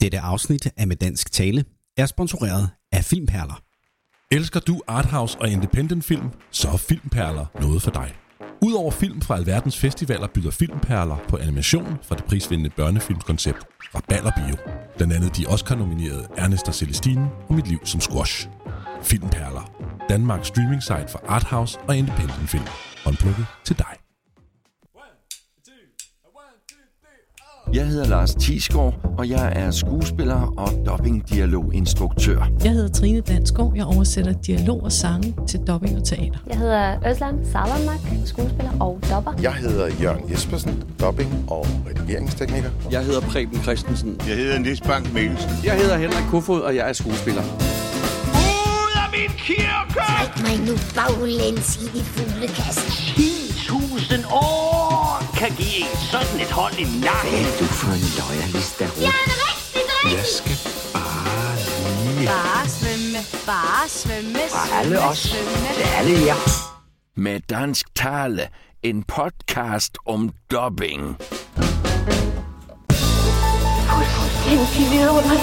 Dette afsnit af Med Dansk Tale er sponsoreret af Filmperler. Elsker du arthouse og independent film, så er Filmperler noget for dig. Udover film fra alverdens festivaler byder Filmperler på animation fra det prisvindende børnefilmskoncept Raballer Bio. Blandt andet de Oscar-nominerede Ernest og Celestine og Mit Liv som Squash. Filmperler. Danmarks streaming site for arthouse og independent film. Håndplukket til dig. Jeg hedder Lars Tisgaard, og jeg er skuespiller og dubbing-dialoginstruktør. Jeg hedder Trine Dansgaard. Jeg oversætter dialog og sange til dubbing og teater. Jeg hedder Özlem Salamak, skuespiller og dopper. Jeg hedder Jørgen Jespersen, dubbing og redigeringstekniker. Jeg hedder Preben Christensen. Jeg hedder Nis Bank Mikkelsen. Jeg hedder Henrik Kofod, og jeg er skuespiller. Ud af min kirke! Træk mig nu baglæns i de fuglekasse. 10.000 år kan give en sådan et hold i nakken. Hvad er du for en loyalist, der Jeg er en rigtig dreng. Jeg skal bare lige... Bare svømme, bare svømme, Og alle os. Det er alle jer. Med dansk tale. En podcast om dubbing. Fuldstændig vidunderligt.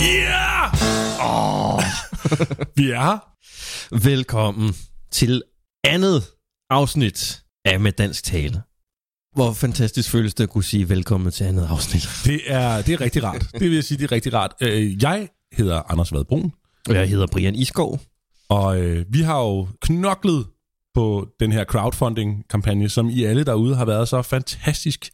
Yeah! Oh. Vi er her. Velkommen til andet afsnit af Med Dansk Tale. Hvor fantastisk føles det at kunne sige velkommen til andet afsnit. Det er, det er rigtig rart. Det vil jeg sige, det er rigtig rart. Øh, Jeg hedder Anders Vadbrun, Og jeg hedder Brian Iskov. og øh, vi har jo knoklet på den her crowdfunding-kampagne, som I alle derude har været så fantastisk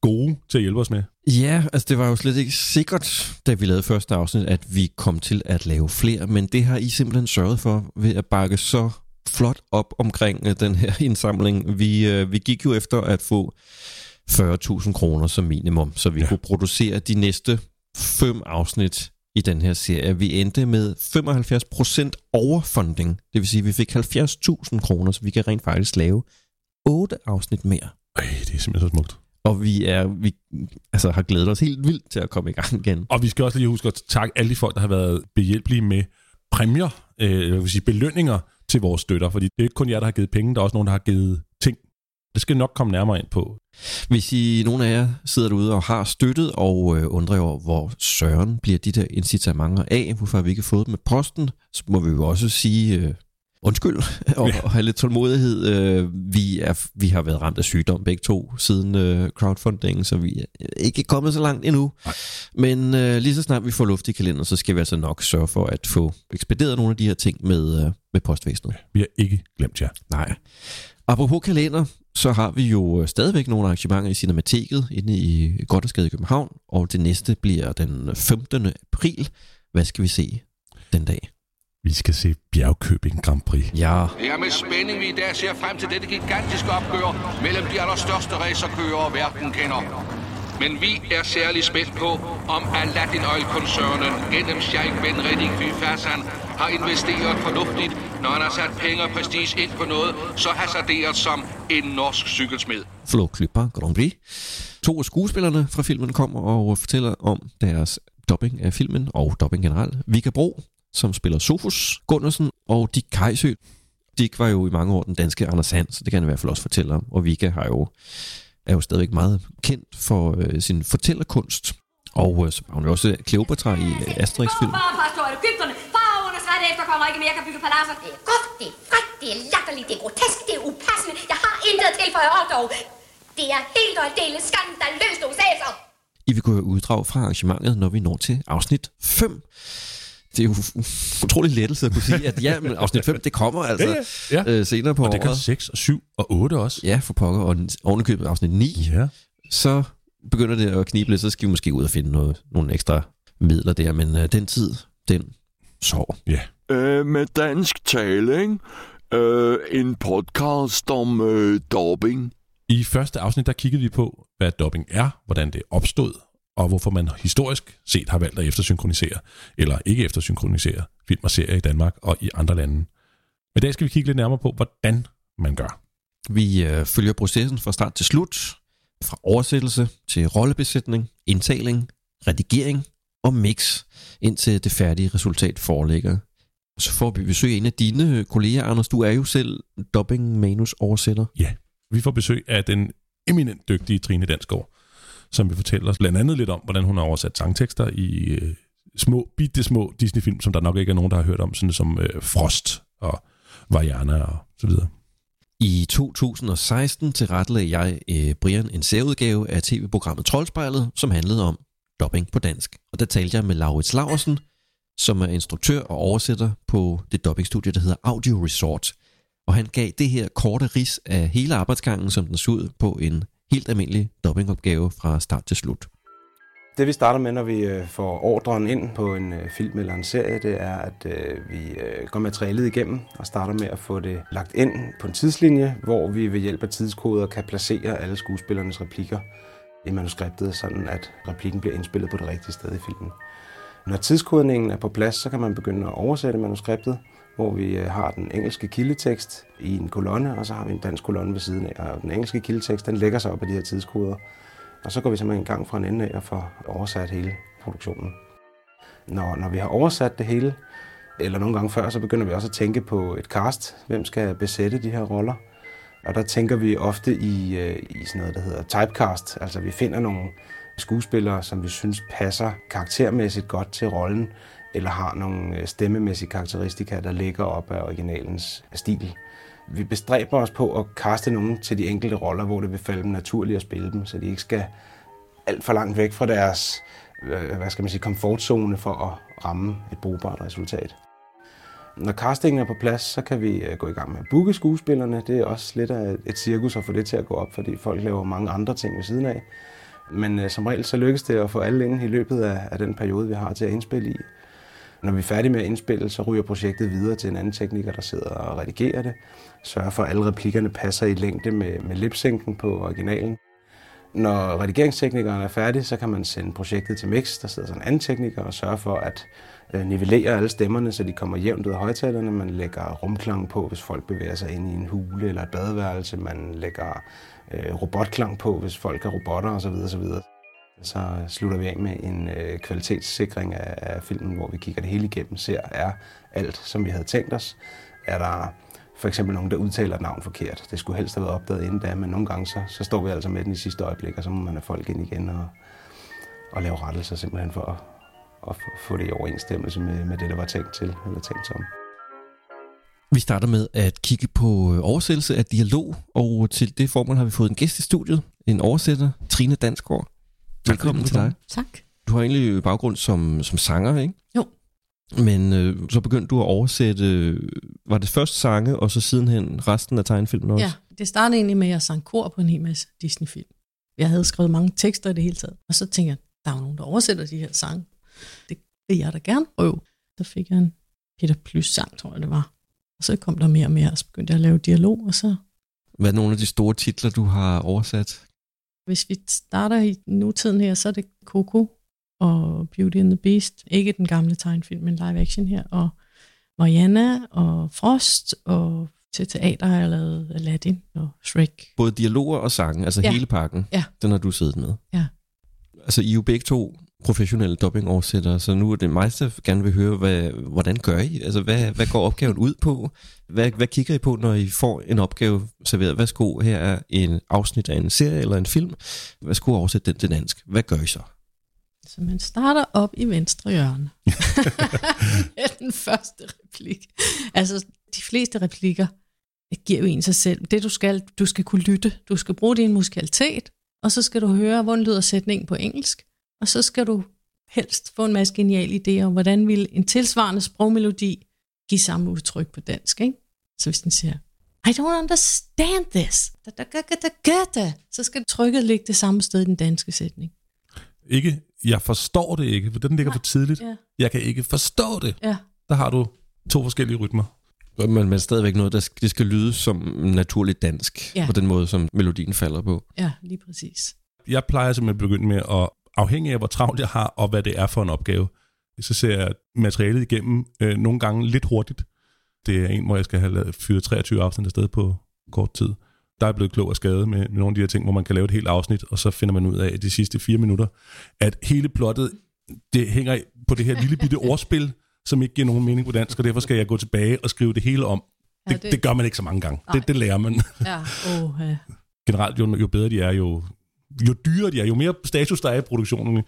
gode til at hjælpe os med. Ja, altså det var jo slet ikke sikkert, da vi lavede første afsnit, at vi kom til at lave flere, men det har I simpelthen sørget for ved at bakke så flot op omkring øh, den her indsamling. Vi, øh, vi gik jo efter at få 40.000 kroner som minimum, så vi ja. kunne producere de næste fem afsnit i den her serie. Vi endte med 75% overfunding, det vil sige, at vi fik 70.000 kroner, så vi kan rent faktisk lave otte afsnit mere. Ej, det er simpelthen så smukt. Og vi er vi altså, har glædet os helt vildt til at komme i gang igen. Og vi skal også lige huske at takke alle de folk, der har været behjælpelige med præmier, øh, jeg vil sige belønninger til vores støtter, fordi det er ikke kun jer, der har givet penge, der er også nogen, der har givet ting. Det skal nok komme nærmere ind på. Hvis I, nogle af jer sidder derude og har støttet og øh, undrer over, hvor søren bliver de der incitamenter af, hvorfor har vi ikke fået dem med posten, så må vi jo også sige øh, undskyld og, Ja. og have lidt tålmodighed. Øh, vi, er, vi har været ramt af sygdom begge to siden øh, crowdfundingen, så vi er ikke kommet så langt endnu. Nej. Men øh, lige så snart vi får luft i kalenderen, så skal vi altså nok sørge for at få ekspederet nogle af de her ting med, øh, med postvæsenet. Vi har ikke glemt jer. Nej. Apropos kalender, så har vi jo stadigvæk nogle arrangementer i Cinemateket inde i Goddersgade i København, og det næste bliver den 15. april. Hvad skal vi se den dag? Vi skal se Bjergkøbing Grand Prix. Ja, Det er med spænding, vi i dag ser frem til dette gigantiske opgør mellem de allerstørste racerkører, verden kender. Men vi er særlig spændt på, om Aladdin Oil-koncernen gennem Sheikh Ben Redik Fassan har investeret fornuftigt, når han har sat penge og prestige ind på noget så hasarderet som en norsk cykelsmed. Flo Klipper Grand Prix. To af skuespillerne fra filmen kommer og fortæller om deres dubbing af filmen, og dubbing generelt. Vika Bro, som spiller Sofus Gunnarsen, og Dick Kajsø. Dick var jo i mange år den danske Anders Hand, så det kan han i hvert fald også fortælle om. Og Vika har jo, er jo stadigvæk meget kendt for øh, sin fortællerkunst. Og øh, så var hun jo også Cleopatra i øh, Asterix-film. Bare fastslår, at Ægypterne, faraonernes rette efterkommer ikke mere kan bygge paladser. Det er godt, det er frækt, det er latterligt, det er grotesk, det er upassende. Jeg har intet at tilføje og dog. Det er helt og aldeles skandaløst osaser. I vil kunne høre uddrag fra arrangementet, når vi når til afsnit 5. Det er jo utrolig lettelse at kunne sige, at ja, men afsnit 5, det kommer altså Ja, ja. Øh, senere på Og det kan året. 6 og 7 og 8 også. Ja, for pokker, og ovenikøbet afsnit 9, Ja. så begynder det at knibe lidt, så skal vi måske ud og finde noget, nogle ekstra midler der, men øh, den tid, den sov. Ja. Øh, med dansk tale, ikke? Øh, en podcast om øh, dubbing. I første afsnit, der kiggede vi på, hvad dubbing er, hvordan det opstod, og hvorfor man historisk set har valgt at eftersynkronisere, eller ikke eftersynkronisere film og serier i Danmark og i andre lande. I dag skal vi kigge lidt nærmere på, hvordan man gør. Vi øh, følger processen fra start til slut, fra oversættelse til rollebesætning, indtaling, redigering og mix, indtil det færdige resultat foreligger. Så får vi besøg af en af dine kolleger, Anders. Du er jo selv dubbing manus oversætter. Vi får besøg af den eminent dygtige Trine Dansgaard, som vil fortælle os blandt andet lidt om, hvordan hun har oversat sangtekster i øh, små, bitte små Disney-film, som der nok ikke er nogen, der har hørt om, sådan som øh, Frost og Vajana og så videre. I 2016 tilrettelagde jeg øh, Brian en særudgave af tv-programmet Troldspejlet, som handlede om dubbing på dansk. Og der talte jeg med Laurits Laursen, som er instruktør og oversætter på det dubbingstudie, der hedder Audio Resort. Og han gav det her korte ris af hele arbejdsgangen, som den så ud på en helt almindelig dubbingopgave fra start til slut. Det vi starter med, når vi øh, får ordren ind på en øh, film eller en serie, det er, at øh, vi går materialet igennem og starter med at få det lagt ind på en tidslinje, hvor vi ved hjælp af tidskoder kan placere alle skuespillernes replikker i manuskriptet, sådan at replikken bliver indspillet på det rigtige sted i filmen. Når tidskodningen er på plads, så kan man begynde at oversætte manuskriptet, hvor vi øh, har den engelske kildetekst i en kolonne, og så har vi en dansk kolonne ved siden af. Og den engelske kildetekst, den lægger sig op af de her tidskoder, og så går vi simpelthen en gang fra en ende af og får oversat hele produktionen. Når, når vi har oversat det hele, eller nogle gange før, så begynder vi også at tænke på et cast. Hvem skal besætte de her roller? Og der tænker vi ofte i, øh, i sådan noget, der hedder typecast. Altså vi finder nogle skuespillere, som vi synes passer karaktermæssigt godt til rollen, eller har nogle øh, stemmemæssige karakteristika, der ligger op af originalens stil. Vi bestræber os på at kaste nogen til de enkelte roller, hvor det vil falde dem naturligt at spille dem, så de ikke skal alt for langt væk fra deres øh, hvad skal man sige, komfortzone for at ramme et brugbart resultat. Når castingen er på plads, så kan vi øh, gå i gang med at booke skuespillerne. Det er også lidt af et cirkus at få det til at gå op, fordi folk laver mange andre ting ved siden af. Men som regel så lykkes det at få alle ind i løbet af, af den periode, vi har til at indspille i. Når vi er færdige med at indspille, så ryger projektet videre til en anden tekniker, der sidder og redigerer det. Sørger for, at alle replikkerne passer i længde med, med lipsynken på originalen. Når redigeringsteknikeren er færdig, så kan man sende projektet til mix. Der sidder sådan en anden tekniker og sørger for at øh, nivellere alle stemmerne, så de kommer jævnt ud af højtalerne. Man lægger rumklang på, hvis folk bevæger sig ind i en hule eller et badeværelse. Man lægger øh, robotklang på, hvis folk er robotter osv. osv. Så slutter vi af med en øh, kvalitetssikring af, af filmen, hvor vi kigger det hele igennem, ser er alt, som vi havde tænkt os. Er der for eksempel nogen, der udtaler et navn forkert. Det skulle helst have været opdaget inden da, men nogle gange så, så står vi altså med den i sidste øjeblik, og så må man have folk ind igen og, og lave rettelser simpelthen for at, at få det i overensstemmelse med, med det, der var tænkt til eller tænkt som. Vi starter med at kigge på øh, oversættelse af dialog, og til det formål har vi fået en gæst i studiet, en oversætter, Trine Dansgaard. Velkommen til dig. Tak. Du har egentlig baggrund som, som sanger, ikke? Jo. Men øh, så begyndte du at oversætte, var det først sange, og så sidenhen resten af tegnefilmen også? Ja, det startede egentlig med, at jeg sang kor på en hel masse Disney-film. Jeg havde skrevet mange tekster i det hele taget. Og så tænkte jeg, der er jo nogen, der oversætter de her sange. Det vil jeg da gerne prøve. Så fik jeg en Peter Plus sang, tror jeg det var. Og så kom der mere og mere, og så begyndte jeg at lave dialog, og så... Hvad er nogle af de store titler, du har oversat? Hvis vi starter i nutiden her, så er det Coco og Beauty and the Beast. Ikke den gamle tegnfilm, men live action her. Og Mariana og Frost, og til teater har jeg lavet Aladdin og Shrek. Både dialoger og sange, altså Ja. hele pakken, Ja. den har du siddet med. Ja. Altså, I er jo begge to professionelle dubbingoversættere, så nu er det mig, der gerne vil høre, hvad, hvordan gør I? Altså, hvad, hvad går opgaven ud på? Hvad, hvad kigger I på, når I får en opgave serveret? Værsgo, her er en afsnit af en serie eller en film. Værsgo, oversæt den til dansk. Hvad gør I så? Så man starter op i venstre hjørne. med den første replik. Altså, de fleste replikker giver jo en sig selv. Det du skal, du skal kunne lytte. Du skal bruge din musikalitet, og så skal du høre, hvordan lyder sætningen på engelsk. Og så skal du helst få en masse geniale idéer om, hvordan vil en tilsvarende sprogmelodi give samme udtryk på dansk. Ikke? Så hvis den siger, I don't understand this, da, da, da, da, da, da, så skal trykket ligge det samme sted i den danske sætning. Ikke, jeg forstår det ikke, for den ligger for tidligt. Ja. Jeg kan ikke forstå det. Ja. Der har du to forskellige rytmer. Men, men stadigvæk noget, der skal, det skal lyde som naturligt dansk, Ja. på den måde, som melodien falder på. Ja, lige præcis. Jeg plejer simpelthen at begynde med at, afhængig af hvor travlt jeg har, og hvad det er for en opgave, så ser jeg materialet igennem øh, nogle gange lidt hurtigt. Det er en, hvor jeg skal have lavet- fyret 23 afsnit afsted på kort tid. Der er blevet klog og skade med, med nogle af de her ting, hvor man kan lave et helt afsnit, og så finder man ud af de sidste fire minutter, at hele plottet, det hænger på det her lille bitte ordspil, som ikke giver nogen mening på dansk, og derfor skal jeg gå tilbage og skrive det hele om. Ja, Det, det- det gør man ikke så mange gange. Nej. Det, det lærer man. Ja, åh, ja. Generelt, jo, jo bedre de er, jo, jo dyrere de er, jo mere status der er i produktionen,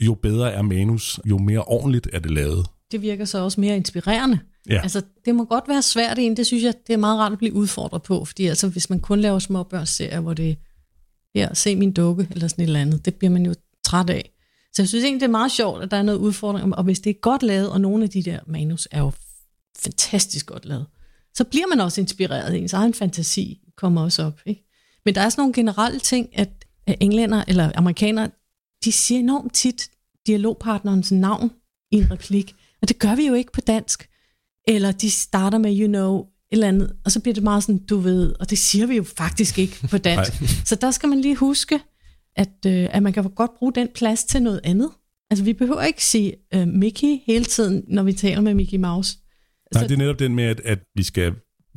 jo bedre er manus, jo mere ordentligt er det lavet. Det virker så også mere inspirerende. Ja. Altså, det må godt være svært en, det synes jeg, det er meget rart at blive udfordret på, fordi altså, hvis man kun laver småbørnsserier, hvor det her, se min dukke, eller sådan et eller andet, det bliver man jo træt af. Så jeg synes egentlig, det er meget sjovt, at der er noget udfordring, og hvis det er godt lavet, og nogle af de der manus er jo fantastisk godt lavet, så bliver man også inspireret. Ens egen fantasi kommer også op. Ikke? Men der er sådan nogle generelle ting, at at englænder eller amerikanere, de siger enormt tit dialogpartnerens navn i en replik, og det gør vi jo ikke på dansk. Eller de starter med, you know, et eller andet, og så bliver det meget sådan, du ved, og det siger vi jo faktisk ikke på dansk. så der skal man lige huske, at, øh, at man kan godt bruge den plads til noget andet. Altså, vi behøver ikke sige øh, Mickey hele tiden, når vi taler med Mickey Mouse. Nej, det er netop den med, at, at vi skal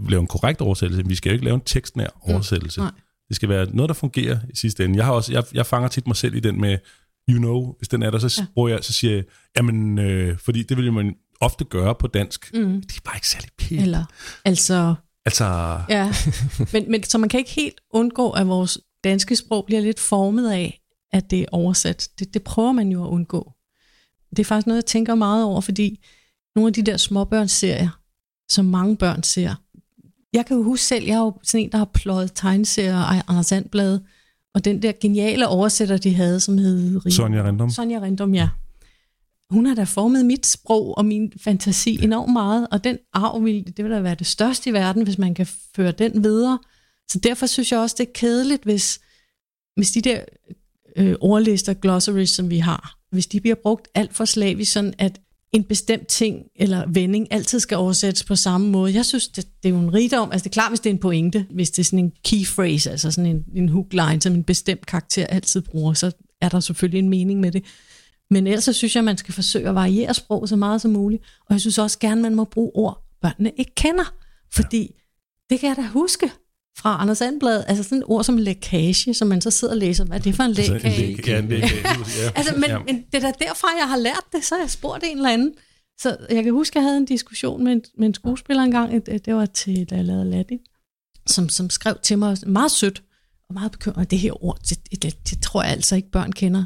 lave en korrekt oversættelse. Vi skal jo ikke lave en tekstnær oversættelse. nej. Det skal være noget, der fungerer i sidste ende. Jeg, har også, jeg, jeg fanger tit mig selv i den med, you know, hvis den er der, så, Ja. bruger jeg, så siger jeg, jamen, øh, fordi det vil man ofte gøre på dansk. Mm. Det er bare ikke særlig pænt. Eller, altså, Altså, Ja, men, men så man kan ikke helt undgå, at vores danske sprog bliver lidt formet af, at det er oversat. Det, det prøver man jo at undgå. Det er faktisk noget, jeg tænker meget over, fordi nogle af de der småbørnsserier, som mange børn ser, jeg kan jo huske selv, jeg er jo sådan en, der har pløjet tegneserier af Anders Sandblad, og den der geniale oversætter, de havde, som hed... Rie- Sonja Rindom. Sonja Rindom, ja. Hun har da formet mit sprog og min fantasi ja. enormt meget, og den arv vil, det vil da være det største i verden, hvis man kan føre den videre. Så derfor synes jeg også, det er kedeligt, hvis, hvis de der øh, ordlister, glossaries, som vi har, hvis de bliver brugt alt for slavisk, sådan at en bestemt ting eller vending altid skal oversættes på samme måde. Jeg synes, det, det er jo en rigdom. Altså det er klart, hvis det er en pointe, hvis det er sådan en key phrase, altså sådan en, en hook line, som en bestemt karakter altid bruger, så er der selvfølgelig en mening med det. Men ellers så synes jeg, man skal forsøge at variere sprog så meget som muligt. Og jeg synes også gerne, man må bruge ord, børnene ikke kender. Fordi ja. det kan jeg da huske fra Anders Sandblad, altså sådan et ord som lækage, som man så sidder og læser, hvad er det for en Altså, en lækage? læk- ja, en lækage, ja. altså, men, Ja. men det er da derfra, jeg har lært det, så har jeg spurgt en eller anden. Så jeg kan huske, at jeg havde en diskussion med en, med en skuespiller engang, det, var til, da jeg lavede Aladdin, som, som skrev til mig meget sødt og meget bekymret, det her ord, det, det, det tror jeg altså ikke børn kender.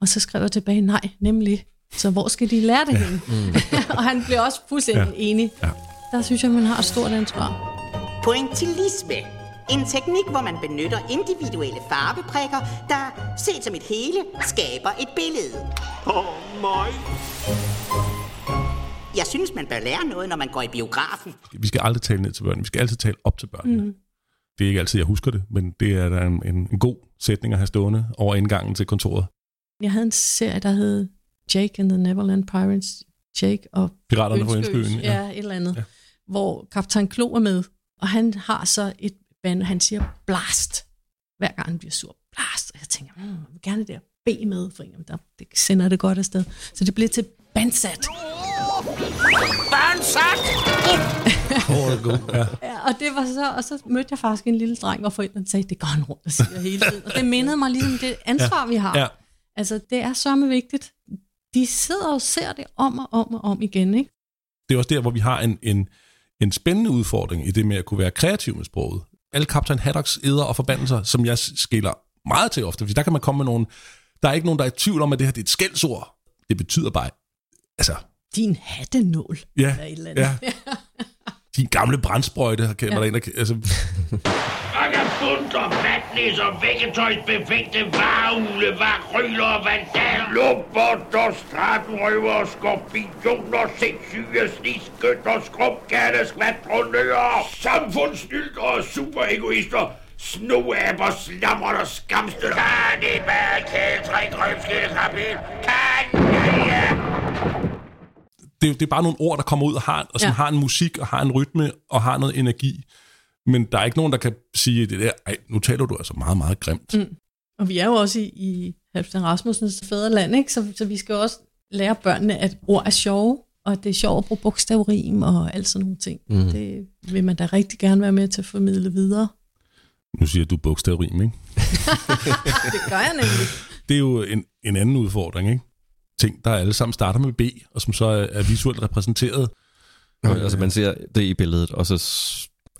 Og så skrev jeg tilbage, nej, nemlig. Så hvor skal de lære det henne? og han blev også fuldstændig Ja. ja. enig. Ja. Der synes jeg, man har et stort ansvar. Pointillisme. En teknik, hvor man benytter individuelle farveprikker, der, set som et hele, skaber et billede. Åh, oh, mig. Jeg synes, man bør lære noget, når man går i biografen. vi skal aldrig tale ned til børnene. Vi skal altid tale op til børnene. Mm. Det er ikke altid, jeg husker det, men det er da en, en, en god sætning at have stående over indgangen til kontoret. Jeg havde en serie, der hed Jake and the Neverland Pirates. Jake og Piraterne på. Ønskeøen, ja. Ja, et eller andet. Ja. Hvor kaptajn Klo er med, og han har så et band, han siger blast, hver gang han bliver sur. Blast. Og jeg tænker, hmm, jeg vil gerne det der B med, for jamen, der, det sender det godt afsted. Så det bliver til bandsat. Bandsat! ja. Ja, og det var så, og så mødte jeg faktisk en lille dreng, hvor forældrene sagde, det går han rundt og siger hele tiden. Og det mindede mig ligesom det ansvar, Ja. vi har. Ja. Altså, det er sørme vigtigt. De sidder og ser det om og om og om igen, ikke? Det er også der, hvor vi har en, en, en spændende udfordring i det med at kunne være kreativ med sproget. Alle Kaptajn Haddocks æder og forbandelser, som jeg skiller meget til ofte, fordi der kan man komme med nogle... Der er ikke nogen, der er i tvivl om, at det her det er et skældsord. Det betyder bare... Altså, Din hattenål. Ja, Eller et eller andet. ja. din gamle brændsprøjte, her kan ja. der en, der, altså, Vagabunter, vatnisser, vækketøjsbefængte, vareugle, varryler og vandal. Lupperter, stratenrøver, skorpioner, sindssyge, snigskytter, skrumkatte, skvatronører. Samfundsnyld og superegoister. Snoaber, slammer og skamstøtter. Kannibal, krabel. Kan, ja, ja. Det, er- det er bare nogle ord, der kommer ud og, har, og som ja. Har en musik, og har en rytme, og har noget energi. Men der er ikke nogen, der kan sige det der, ej, nu taler du altså meget, meget grimt. Mm. Og vi er jo også i, i Halvdan Rasmussens fædreland, ikke? Så, så vi skal også lære børnene, at ord er sjove, og at det er sjovt at bruge bogstavrim og alt sådan nogle ting. Mm. Mm. Det vil man da rigtig gerne være med til at formidle videre. Nu siger du bogstavrim, ikke? Det gør jeg nemlig. Det er jo en, en anden udfordring, ikke? Ting, der alle sammen starter med B, og som så er, er visuelt repræsenteret. Nå, altså man ser det i billedet, og så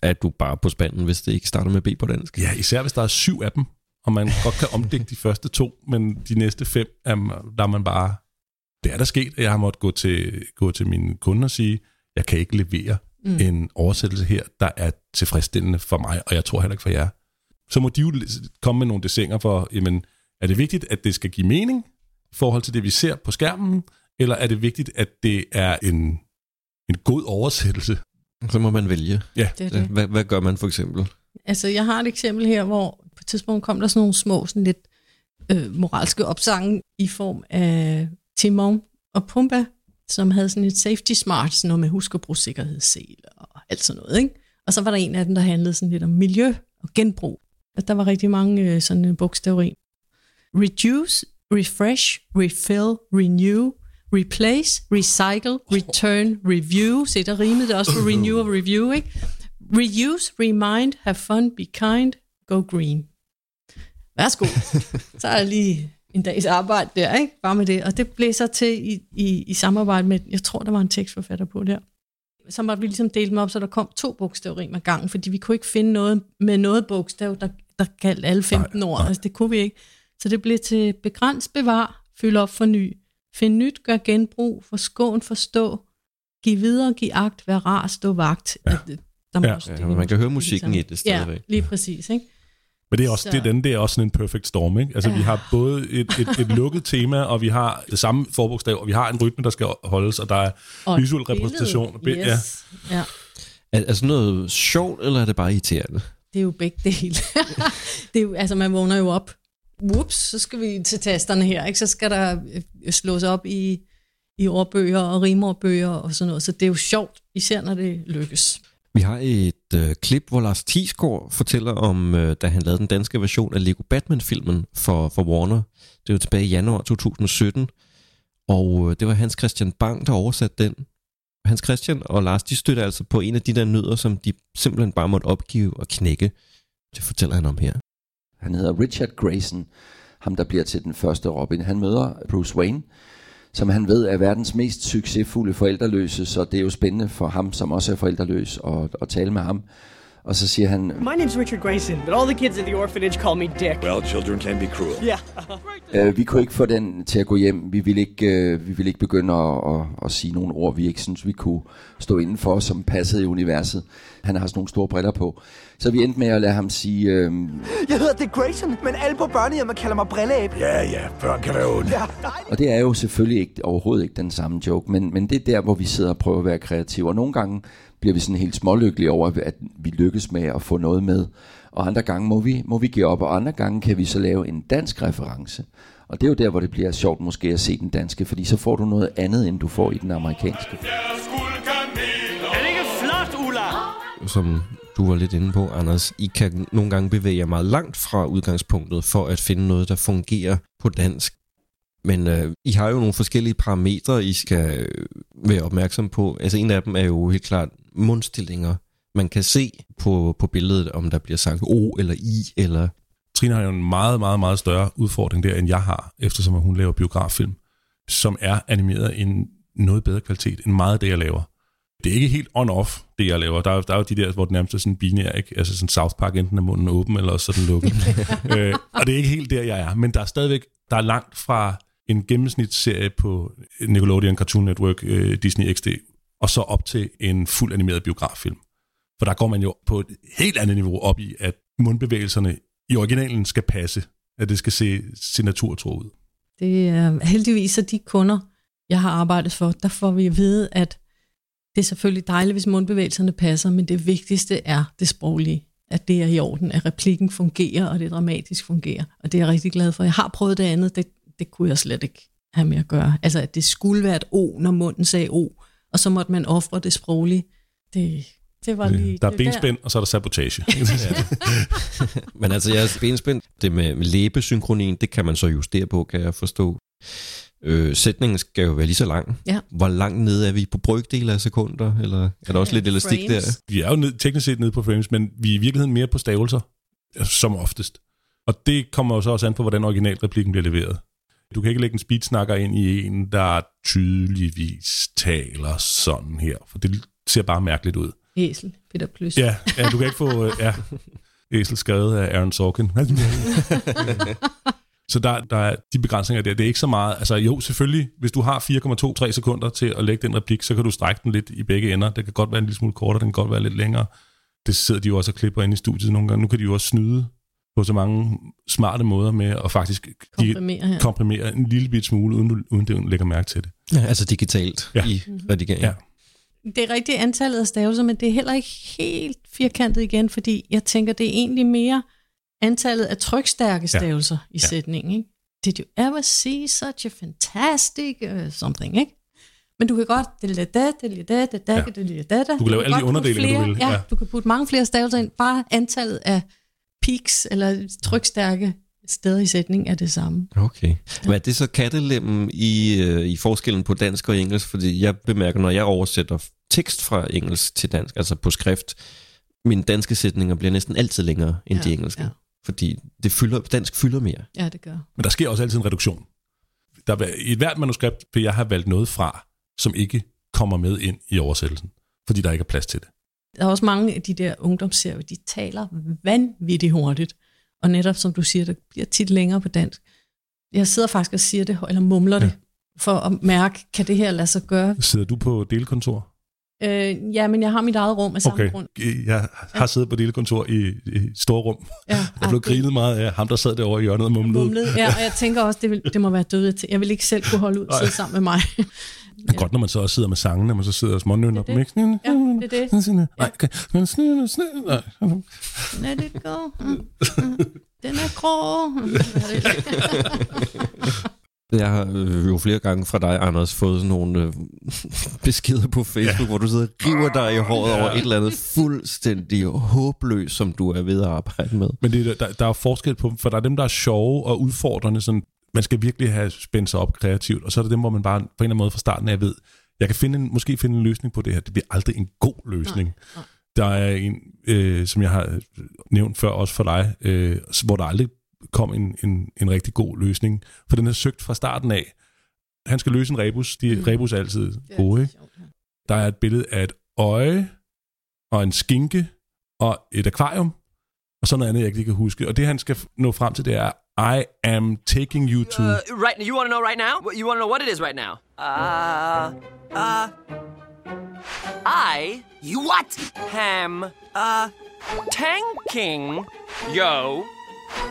er du bare på spanden, hvis det ikke starter med B på dansk. Ja, især hvis der er syv af dem. og man godt kan omdække de første to, men de næste fem, er, der er man bare... Det er der sket, at jeg har måttet gå til, gå til mine kunder og sige, jeg kan ikke levere Mm. en oversættelse her, der er tilfredsstillende for mig, og jeg tror heller ikke for jer. Så må de jo komme med nogle desinger for, jamen, er det vigtigt, at det skal give mening forhold til det, vi ser på skærmen, eller er det vigtigt, at det er en, en god oversættelse? Så må man vælge. Ja. Det det. Hvad, hvad gør man for eksempel? Altså, jeg har et eksempel her, hvor på et tidspunkt kom der sådan nogle små, sådan lidt øh, moralske opsange i form af Timon og Pumba, som havde sådan et safety smart, sådan noget med husk at bruge sikkerhedssel og alt sådan noget. Ikke? Og så var der en af dem, der handlede sådan lidt om miljø og genbrug. Og der var rigtig mange øh, sådan øh, bogstaver i. Reduce, refresh, refill, renew, replace, recycle, return, review. Se, der rimede det også på renew og review, ikke? Reuse, remind, have fun, be kind, go green. Værsgo. Så er der lige en dags arbejde der, ikke? Bare med det. Og det blev så til i, i, i samarbejde med, jeg tror, der var en tekstforfatter på der. Så måtte vi ligesom dele dem op, så der kom to bogstavrim ad gangen, fordi vi kunne ikke finde noget med noget bogstav, der, der galt alle 15 ord. Altså, det kunne vi ikke. Så det blev til begræns, bevar, fyld op for ny. Find nyt, gør genbrug, forskån, forstå, giv videre, giv agt, vær rar, stå vagt. Ja. Der må Ja. også Ja, det- man kan høre musikken ligesom- i det stadigvæk. Ja, lige præcis. Ikke? Men det er også, Så- det, den, det er også sådan en perfect storm, ikke? Altså, vi Ja. har både et, et, et lukket tema, og vi har det samme forbogstav, og vi har en rytme, der skal holdes, og der er Og visuel billede, repræsentation. Yes. Ja. ja. Er, er sådan noget sjovt, eller er det bare irriterende? Det er jo begge dele. det er jo, altså, man vågner jo op. Whoops, så skal vi til tasterne her, ikke? Så skal der øh, slås op i, i ordbøger og rimordbøger og sådan noget. Så det er jo sjovt, især når det lykkes. Vi har et øh, klip, hvor Lars Thiesgaard fortæller om, øh, da han lavede den danske version af Lego Batman-filmen for, for Warner. Det var tilbage i januar 2017. Og øh, det var Hans Christian Bang, der oversatte den. Hans Christian og Lars, de støtter altså på en af de der nødder, som de simpelthen bare måtte opgive og knække. Det fortæller han om her. Han hedder Richard Grayson, ham der bliver til den første Robin. Han møder Bruce Wayne, som han ved er verdens mest succesfulde forældreløse, så det er jo spændende for ham, som også er forældreløs, at, at tale med ham. Og så siger han, My name's Richard Grayson, but all the kids at the orphanage call me Dick. Well, children can be cruel. Yeah. øh, vi kunne ikke få den til at gå hjem. Vi ville ikke, øh, vi ville ikke begynde at, at, at sige nogle ord, vi ikke synes, vi kunne stå indenfor, som passede i universet. Han har sådan nogle store briller på. Så vi endte med at lade ham sige, øh, Jeg hedder Dick Grayson, men alle på børnehjemmet kalder mig Brilleæb. Ja, ja, børn kan være onde. Ja. Og det er jo selvfølgelig ikke, overhovedet ikke den samme joke, men, men det er der, hvor vi sidder og prøver at være kreative. Og nogle gange bliver vi sådan helt smålykkelige over, at vi lykkes med at få noget med. Og andre gange må vi, må vi give op, og andre gange kan vi så lave en dansk reference. Og det er jo der, hvor det bliver sjovt måske at se den danske, fordi så får du noget andet, end du får i den amerikanske. Er det ikke flot, Ulla? Som du var lidt inde på, Anders. I kan nogle gange bevæge jer meget langt fra udgangspunktet for at finde noget, der fungerer på dansk. Men øh, I har jo nogle forskellige parametre, I skal øh, være opmærksom på. Altså en af dem er jo helt klart mundstillinger. Man kan se på, på billedet, om der bliver sagt O eller I, eller... Trine har jo en meget, meget, meget større udfordring der, end jeg har, eftersom hun laver biograffilm, som er animeret i en noget bedre kvalitet end meget af det, jeg laver. Det er ikke helt on-off, det jeg laver. Der er, der er jo de der, hvor det nærmest er sådan binær, ikke? Altså sådan South Park, enten er munden åben, eller også den lukket. øh, og det er ikke helt der, jeg er. Men der er stadigvæk, der er langt fra en gennemsnitsserie på Nickelodeon Cartoon Network, øh, Disney XD, og så op til en fuld animeret biograffilm. For der går man jo på et helt andet niveau op i, at mundbevægelserne i originalen skal passe. At det skal se, se naturtro ud. Det er heldigvis så de kunder, jeg har arbejdet for, der får vi at vide, at det er selvfølgelig dejligt, hvis mundbevægelserne passer, men det vigtigste er det sproglige. At det er i orden, at replikken fungerer, og det dramatisk fungerer. Og det er jeg rigtig glad for. Jeg har prøvet det andet, det, det kunne jeg slet ikke have med at gøre. Altså, at det skulle være et O, når munden sagde O, og så måtte man ofre det sproglige. Det, det var lige... Der er benspænd, og så er der sabotage. Men altså, jeres benspænd, det med læbesynkronien, det kan man så justere på, kan jeg forstå. Øh, sætningen skal jo være lige så lang. Ja. Hvor langt nede er vi på brygdel af sekunder? Eller er der også lidt elastik der? Vi er jo ned, teknisk set nede på frames, men vi er i virkeligheden mere på stavelser, altså, som oftest. Og det kommer jo så også an på, hvordan originalreplikken bliver leveret. Du kan ikke lægge en speedsnakker ind i en, der tydeligvis taler sådan her, for det ser bare mærkeligt ud. Æsel, Peter Plys. Ja, ja du kan ikke få... øh, Ja. æsel skrevet af Aaron Sorkin. så der, der er de begrænsninger der. Det er ikke så meget. Altså jo, selvfølgelig, hvis du har 4,23 sekunder til at lægge den replik, så kan du strække den lidt i begge ender. Det kan godt være en lille smule kortere, den kan godt være lidt længere. Det sidder de jo også og klipper ind i studiet nogle gange. Nu kan de jo også snyde på så mange smarte måder med at faktisk Komprimere, ja. komprimere en lille bit smule, uden du, uden du lægger mærke til det. Ja, altså digitalt Ja. i redigering. Ja. Det er rigtigt antallet af stavelser, men det er heller ikke helt firkantet igen, fordi jeg tænker, det er egentlig mere antallet af trykstærke stavelser ja. i Ja. sætningen. Ikke? Did you ever see such a fantastic uh, something, ikke? Men du kan godt... Ja. Du Du kan lave alle de underdelinger, du vil. Ja, Ja. du kan putte mange flere stavelser ind. Bare antallet af peaks eller trykstærke steder i sætningen er det samme. Okay. Men er det så kattelemmen i, øh, i forskellen på dansk og engelsk? Fordi jeg bemærker, når jeg oversætter tekst fra engelsk til dansk, altså på skrift, mine danske sætninger bliver næsten altid længere end Ja, de engelske. ja. Fordi det fylder, dansk fylder mere. Ja, det gør. Men der sker også altid en reduktion. Der I hvert manuskript vil jeg have valgt noget fra, som ikke kommer med ind i oversættelsen, fordi der ikke er plads til det. Der er også mange af de der ungdomsserier, de taler vanvittigt hurtigt. Og netop som du siger, det bliver tit længere på dansk. Jeg sidder faktisk og siger det, eller mumler ja. det, for at mærke, kan det her lade sig gøre? Sidder du på delkontor? Øh, ja, men jeg har mit eget rum af samme Okay, grund. jeg har siddet på delkontor i, i et stort rum. Ja, Jeg blev grinet meget af ham, der sad derovre i hjørnet og mumlede. Mumlet, ja, og jeg tænker også, det, vil, det må være døde til. Jeg vil ikke selv kunne holde ud og sidde sammen med mig. Det er godt, når man så også sidder med sangene, når man så sidder og smånynner dem, ikke? Ja, det er det. Nej, okay. Men snille, nej. Let it go. Mm, mm. Den er grå. Jeg har øh, jo flere gange fra dig, Anders, fået sådan nogle øh, beskeder på Facebook, ja. hvor du sidder og river dig i håret Ja. over et eller andet fuldstændig håbløst, som du er ved at arbejde med. Men det, er- der, der er forskel på, for der er dem, der er sjove og udfordrende, sådan, man skal virkelig have spændt sig op kreativt, og så er der dem, hvor man bare på en eller anden måde fra starten af ved, jeg kan finde en, måske finde en løsning på det her. Det bliver aldrig en god løsning. Nej, nej. Der er en, øh, som jeg har nævnt før også for dig, øh, hvor der aldrig kom en, en, en rigtig god løsning. For den er søgt fra starten af. Han skal løse en rebus. De, mm. Rebus er altid gode, ikke? Der er et billede af et øje, og en skinke, og et akvarium, og så noget andet, jeg ikke lige kan huske. Og det, han skal nå frem til, det er, I am taking you to... Uh, right, you want to know right now? You want to know what it is right now? Uh, uh, I. You what? Ham. Uh, tanking. Yo.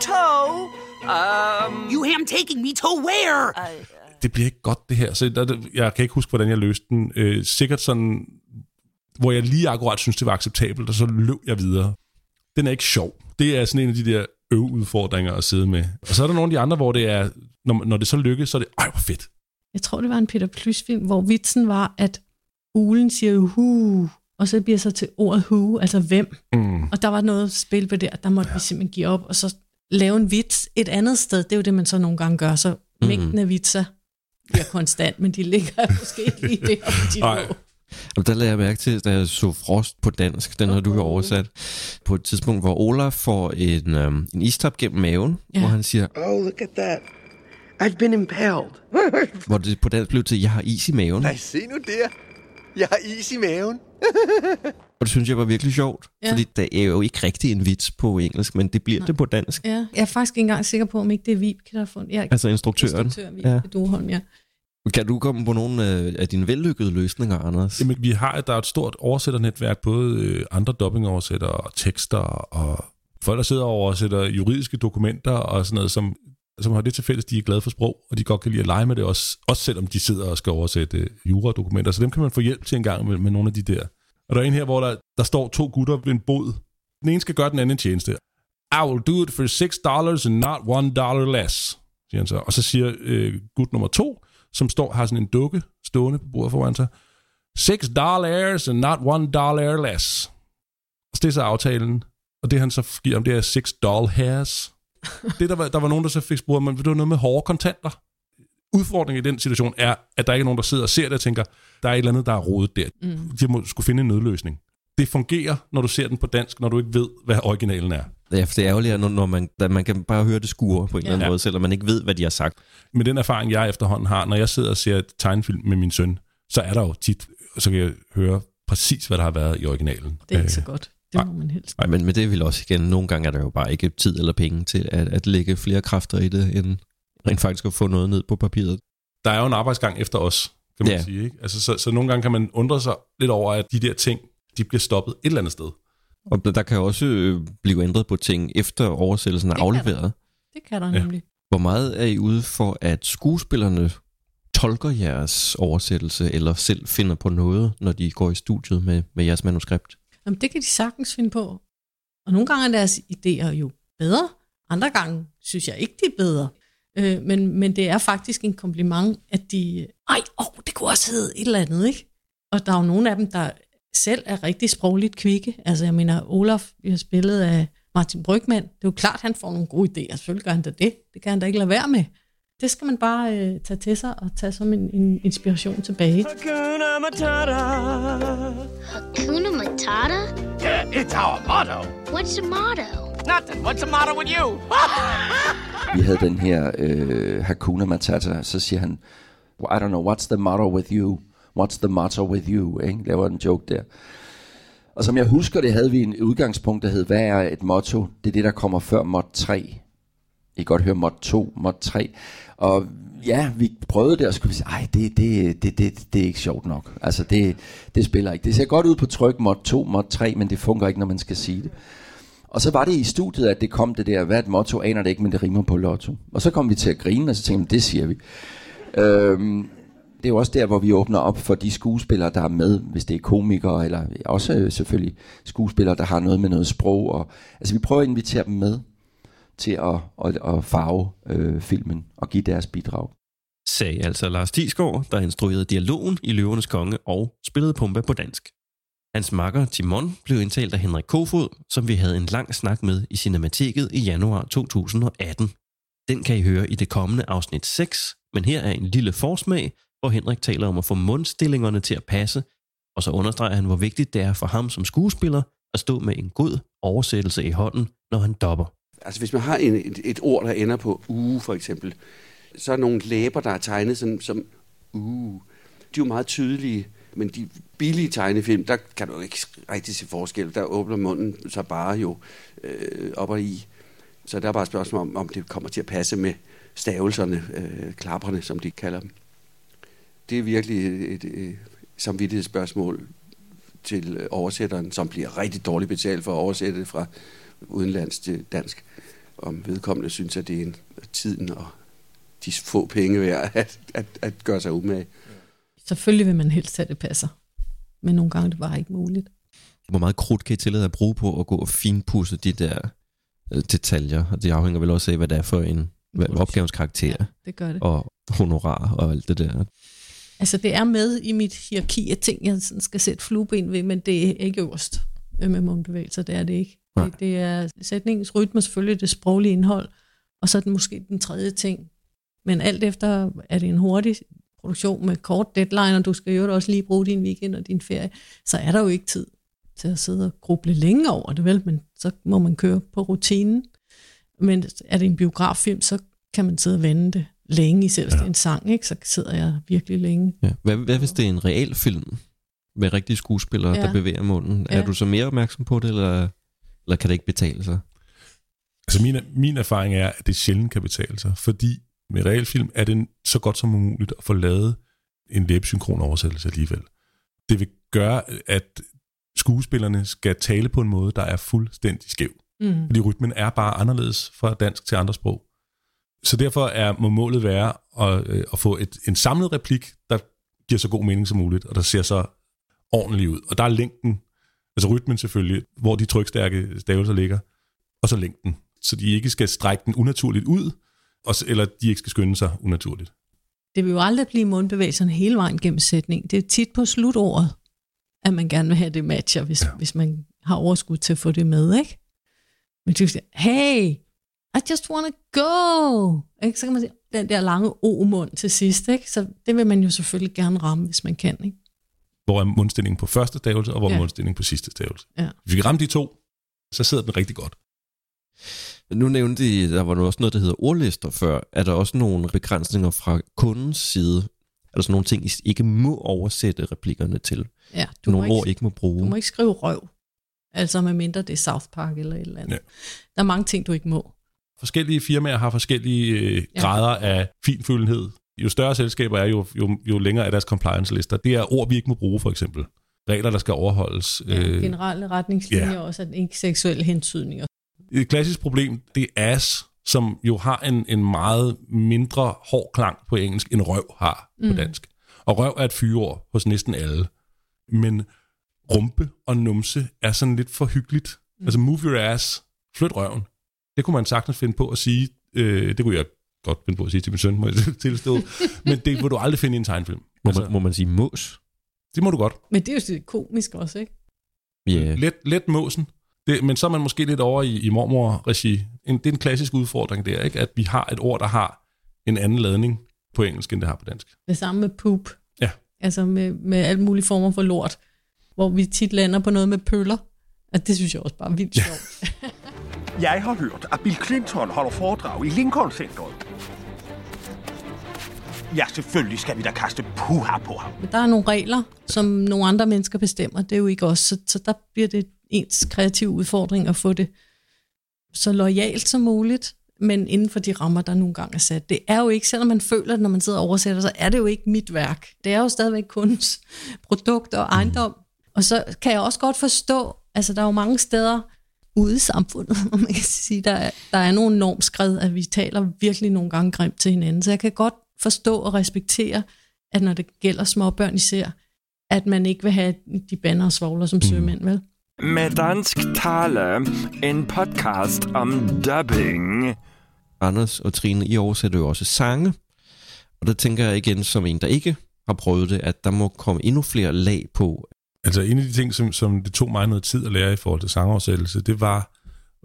Toe. Um. You ham taking me to where? Uh, det bliver ikke godt det her. Så der- jeg kan ikke huske, hvordan jeg løste den. Øh, sikkert sådan, hvor jeg lige akkurat synes, det var acceptabelt, og så løb jeg videre. Den er ikke sjov. Det er sådan en af de der øveudfordringer at sidde med. Og så er der nogle af de andre, hvor det er, når, når det så lykkes, så er det, ej, hvor fedt. Jeg tror, det var en Peter Plys-film, hvor vitsen var, at ulen siger hu, og så bliver så til ordet hu, altså hvem. Mm. Og der var noget spil på det, og der måtte ja. vi simpelthen give op, og så lave en vits et andet sted. Det er jo det, man så nogle gange gør, så Mhm. mængden af vitser bliver konstant, men de ligger måske ikke lige der, hvor de Ej. lå. Og der lagde jeg mærke til, da jeg så Frost på dansk, den har du jo oversat, på et tidspunkt, hvor Olaf får en, øhm, en istap gennem maven, Ja. hvor han siger, Oh, look at that. I've been impaled. hvor det på dansk blev til, jeg har is i maven. Nej, se nu der. Jeg har is i maven. Og det synes jeg var virkelig sjovt, Ja. fordi det er jo ikke rigtig en vits på engelsk, men det bliver Nej. det på dansk. Ja, jeg er faktisk ikke engang sikker på, om ikke det er Vibeke, der har fundet. Ja, Altså instruktøren. Instruktør Vibeke Ja. ja. Duholm, ja. Kan du komme på nogle øh, af dine vellykkede løsninger, Anders? Jamen, vi har, der er et stort oversætternetværk, både øh, andre dubbingoversættere og tekster, og folk, der sidder og oversætter juridiske dokumenter og sådan noget, som, som har det til fælles, de er glade for sprog, og de godt kan lide at lege med det, også, også selvom de sidder og skal oversætte øh, juradokumenter. Så dem kan man få hjælp til en gang med, med nogle af de der. Og der er en her, hvor der, der står to gutter ved en båd. Den ene skal gøre den anden en tjeneste. I will do it for 6 dollars and not 1 dollar less, siger han så. Og så siger øh, gut nummer to, som står har sådan en dukke stående på bordet foran sig, six dollars and not one dollar less. Og det er så aftalen. Og det han så giver om, det er six doll hairs. Det, der, var, der var nogen, der så fik spurgt, men det var noget med hårde kontanter. Udfordringen i den situation er, at der ikke er nogen, der sidder og ser det og tænker, der er et eller andet, der er rodet der. Mm. De må skulle finde en nødløsning. Det fungerer, når du ser den på dansk, når du ikke ved, hvad originalen er. Ja, for det er ærgerligt, når, når man, da man kan bare høre det skure på en eller anden Ja. måde, selvom man ikke ved, hvad de har sagt. med den erfaring, jeg efterhånden har, når jeg sidder og ser et tegnefilm med min søn, så er der jo tit, så kan jeg høre præcis, hvad der har været i originalen. Det er ikke Øh, så godt. Det må man helst. Nej, men, men det vil også igen, nogle gange er der jo bare ikke tid eller penge til at, at lægge flere kræfter i det, end rent faktisk at få noget ned på papiret. Der er jo en arbejdsgang efter os, kan man Ja. sige. Ikke? Altså, så, så nogle gange kan man undre sig lidt over, at de der ting, de bliver stoppet et eller andet sted. Og der- kan også øh, blive ændret på ting efter oversættelsen er Det kan der. afleveret. Det kan der Ja. nemlig. Hvor meget er I ude for, at skuespillerne tolker jeres oversættelse, eller selv finder på noget, når de går i studiet med, med jeres manuskript? Jamen, det kan de sagtens finde på. Og nogle gange er deres idéer jo bedre, andre gange synes jeg ikke, de er bedre. Øh, men, men det er faktisk en kompliment, at de, ej, åh, det kunne også hedde et eller andet, ikke? Og der er jo nogle af dem, der selv er rigtig sprogligt kvikke. Altså, jeg mener, Olaf, vi har spillet af Martin Brygman. Det er jo klart, han får nogle gode idéer. Selvfølgelig gør han da det. Det kan han da ikke lade være med. Det skal man bare øh, tage til sig og tage som en, en inspiration tilbage. Hakuna Matata. Hakuna Matata? Yeah, it's our motto. What's the motto? Nothing. What's the matter with you? Vi havde den her øh, Hakuna Matata, så siger han, I don't know, what's the motto with you? What's the motto with you? Ikke? Laver en joke der. Og som jeg husker det, havde vi en udgangspunkt, der hed, hvad er et motto? Det er det, der kommer før mod 3. I kan godt høre mod 2, mod 3. Og ja, vi prøvede det, og skulle vi sige, ej, det, det, det, det, det er ikke sjovt nok. Altså, det, det spiller ikke. Det ser godt ud på tryk, mod 2, mod 3, men det fungerer ikke, når man skal sige det. Og så var det i studiet, at det kom det der, hvad er et motto, aner det ikke, men det rimer på lotto. Og så kom vi til at grine, og så tænkte vi, det siger vi. Øhm, det er jo også der, hvor vi åbner op for de skuespillere, der er med, hvis det er komikere, eller også øh, selvfølgelig skuespillere, der har noget med noget sprog. Og, altså vi prøver at invitere dem med til at, at, at farve øh, filmen og give deres bidrag. Sagde altså Lars Tisgaard, der instruerede dialogen i Løvernes Konge og spillede Pumba på dansk. Hans makker Timon blev indtalt af Henrik Kofod, som vi havde en lang snak med i Cinemateket i januar 2018. Den kan I høre i det kommende afsnit 6, men her er en lille forsmag, hvor Henrik taler om at få mundstillingerne til at passe, og så understreger han, hvor vigtigt det er for ham som skuespiller at stå med en god oversættelse i hånden, når han dopper. Altså hvis man har en, et, et ord, der ender på uge for eksempel, så er nogle læber, der er tegnet sådan, som uge. De er jo meget tydelige, men de billige tegnefilm, der kan du jo ikke rigtig se forskel. Der åbner munden så bare jo øh, op og i. Så der er bare et spørgsmål om, om det kommer til at passe med stavelserne, øh, klapperne, som de kalder dem. Det er virkelig et, et, et samvittighedsspørgsmål til oversætteren, som bliver rigtig dårligt betalt for at oversætte det fra udenlands til dansk. Om vedkommende synes, at det er en tiden og de få penge værd at, at, at gøre sig umage. Selvfølgelig vil man helst have, at det passer. Men nogle gange det bare ikke muligt. Hvor meget krudt kan I tillade at bruge på at gå og finpudse de der øh, detaljer? Og det afhænger vel også af, hvad det er for en hvad, opgavens karakter. Ja, det gør det. Og honorar og alt det der. Altså, det er med i mit hierarki af ting, jeg sådan skal sætte flueben ved, men det er ikke øverst med mundbevægelser, det er det ikke. Det, det er sætningens rytme, selvfølgelig det sproglige indhold, og så er den måske den tredje ting. Men alt efter, er det en hurtig produktion med kort deadline, og du skal jo også lige bruge din weekend og din ferie, så er der jo ikke tid til at sidde og gruble længe over det, vel? Men så må man køre på rutinen. Men er det en biograffilm, så kan man sidde og vende det længe, især hvis ja. det er en sang, ikke? så sidder jeg virkelig længe. Ja. Hvad, hvad hvis det er en reel film med rigtige skuespillere, ja. Der bevæger munden? Ja. Er du så mere opmærksom på det, eller, eller kan det ikke betale sig? Altså min, min erfaring er, at det sjældent kan betale sig, fordi med realfilm er det så godt som muligt at få lavet en læbesynkron oversættelse alligevel. Det vil gøre, at skuespillerne skal tale på en måde, der er fuldstændig skæv. Mm. Fordi rytmen er bare anderledes fra dansk til andre sprog. Så derfor er, må målet være at, øh, at få et, en samlet replik, der giver så god mening som muligt, og der ser så ordentligt ud. Og der er længden, altså rytmen selvfølgelig, hvor de trykstærke stavelser ligger, og så længden. Så de ikke skal strække den unaturligt ud, og, eller de ikke skal skynde sig unaturligt. Det vil jo aldrig blive mundbevægelserne hele vejen gennem sætningen. Det er tit på slutordet, at man gerne vil have det matcher, hvis, ja. hvis man har overskud til at få det med, ikke? Men du siger, hey, I just wanna go. Ikke? Så kan man sige, den der lange o-mund til sidst, ikke? Så det vil man jo selvfølgelig gerne ramme, hvis man kan, ikke? Hvor er mundstillingen på første stavelse, og hvor er Ja. mundstillingen på sidste stavelse. Ja. Hvis vi kan ramme de to, så sidder den rigtig godt. Nu nævnte I, der var nu også noget, der hedder ordlister før. Er der også nogle begrænsninger fra kundens side? Er der sådan nogle ting, I ikke må oversætte replikkerne til? Ja, du må nogle ikke- ord, I ikke må bruge? Du må ikke skrive røv. Altså med mindre det er South Park eller et eller andet. Ja. Der er mange ting, du ikke må. Forskellige firmaer har forskellige øh, Ja. grader af finfølgenhed. Jo større selskaber er, jo, jo, jo længere er deres compliance-lister. Det er ord, vi ikke må bruge, for eksempel. Regler, der skal overholdes. Øh, Generelle retningslinjer ja. ja. også, at ikke seksuelle hentydninger. Et klassisk problem, det er ass, som jo har en, en meget mindre hård klang på engelsk, end røv har på Mm. dansk. Og røv er et fyreord hos næsten alle. Men rumpe og numse er sådan lidt for hyggeligt. Mm. Altså move your ass, flyt røven. Det kunne man sagtens finde på at sige. Øh, det kunne jeg godt finde på at sige til min søn, må jeg tilstå. Men det vil du aldrig finde i en tegnfilm. Må, man, må man sige mås? Det må du godt. Men det er jo sådan komisk også, ikke? Ja. Let, let måsen. Det, men så er man måske lidt over i, i mormor-regi. En, det er en klassisk udfordring der, ikke? at vi har et ord, der har en anden ladning på engelsk, end det har på dansk. Det samme med poop. Ja. Altså med, med alle mulige former for lort. Hvor vi tit lander på noget med pøller. Og det synes jeg også bare er vildt sjovt. Jeg har hørt, at Bill Clinton holder foredrag i Lincoln Centeret. Ja, selvfølgelig skal vi da kaste puha på ham. Men der er nogle regler, som nogle andre mennesker bestemmer. Det er jo ikke os. Så, så der bliver det ens kreative udfordring at få det så lojalt som muligt, men inden for de rammer, der nogle gange er sat. Det er jo ikke, selvom man føler det, når man sidder og oversætter, så er det jo ikke mit værk. Det er jo stadigvæk kundens produkt og ejendom. Og så kan jeg også godt forstå, altså der er jo mange steder ude i samfundet, hvor man kan sige, der er, der er nogle normskred, at vi taler virkelig nogle gange grimt til hinanden. Så jeg kan godt forstå og respektere, at når det gælder småbørn især, at man ikke vil have de banner og svogler som sømænd, vel? Med dansk tale, en podcast om dubbing. Anders og Trine, I oversætter jo også sange. Og der tænker jeg igen, som en, der ikke har prøvet det, at der må komme endnu flere lag på. Altså en af de ting, som, som det tog mig noget tid at lære i forhold til sangoversættelse, det var,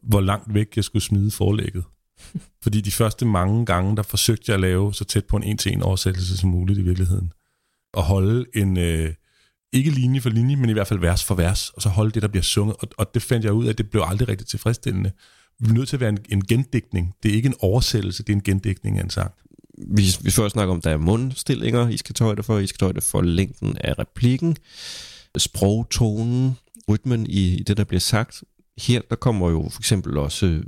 hvor langt væk jeg skulle smide forlægget. Fordi de første mange gange, der forsøgte jeg at lave så tæt på en en-til-en oversættelse som muligt i virkeligheden. Og holde en, øh, ikke linje for linje, men i hvert fald vers for vers, og så holde det, der bliver sunget. Og, og det fandt jeg ud af, at det blev aldrig rigtig tilfredsstillende. Vi er nødt til at være en, en gendækning. Det er ikke en oversættelse, det er en gendækning af en sang. Vi, vi først snakker om, at der er mundstillinger, I skal tage højde for. I skal tage højde for længden af replikken, sprogtonen, rytmen i, i det, der bliver sagt. Her der kommer jo for eksempel også øh,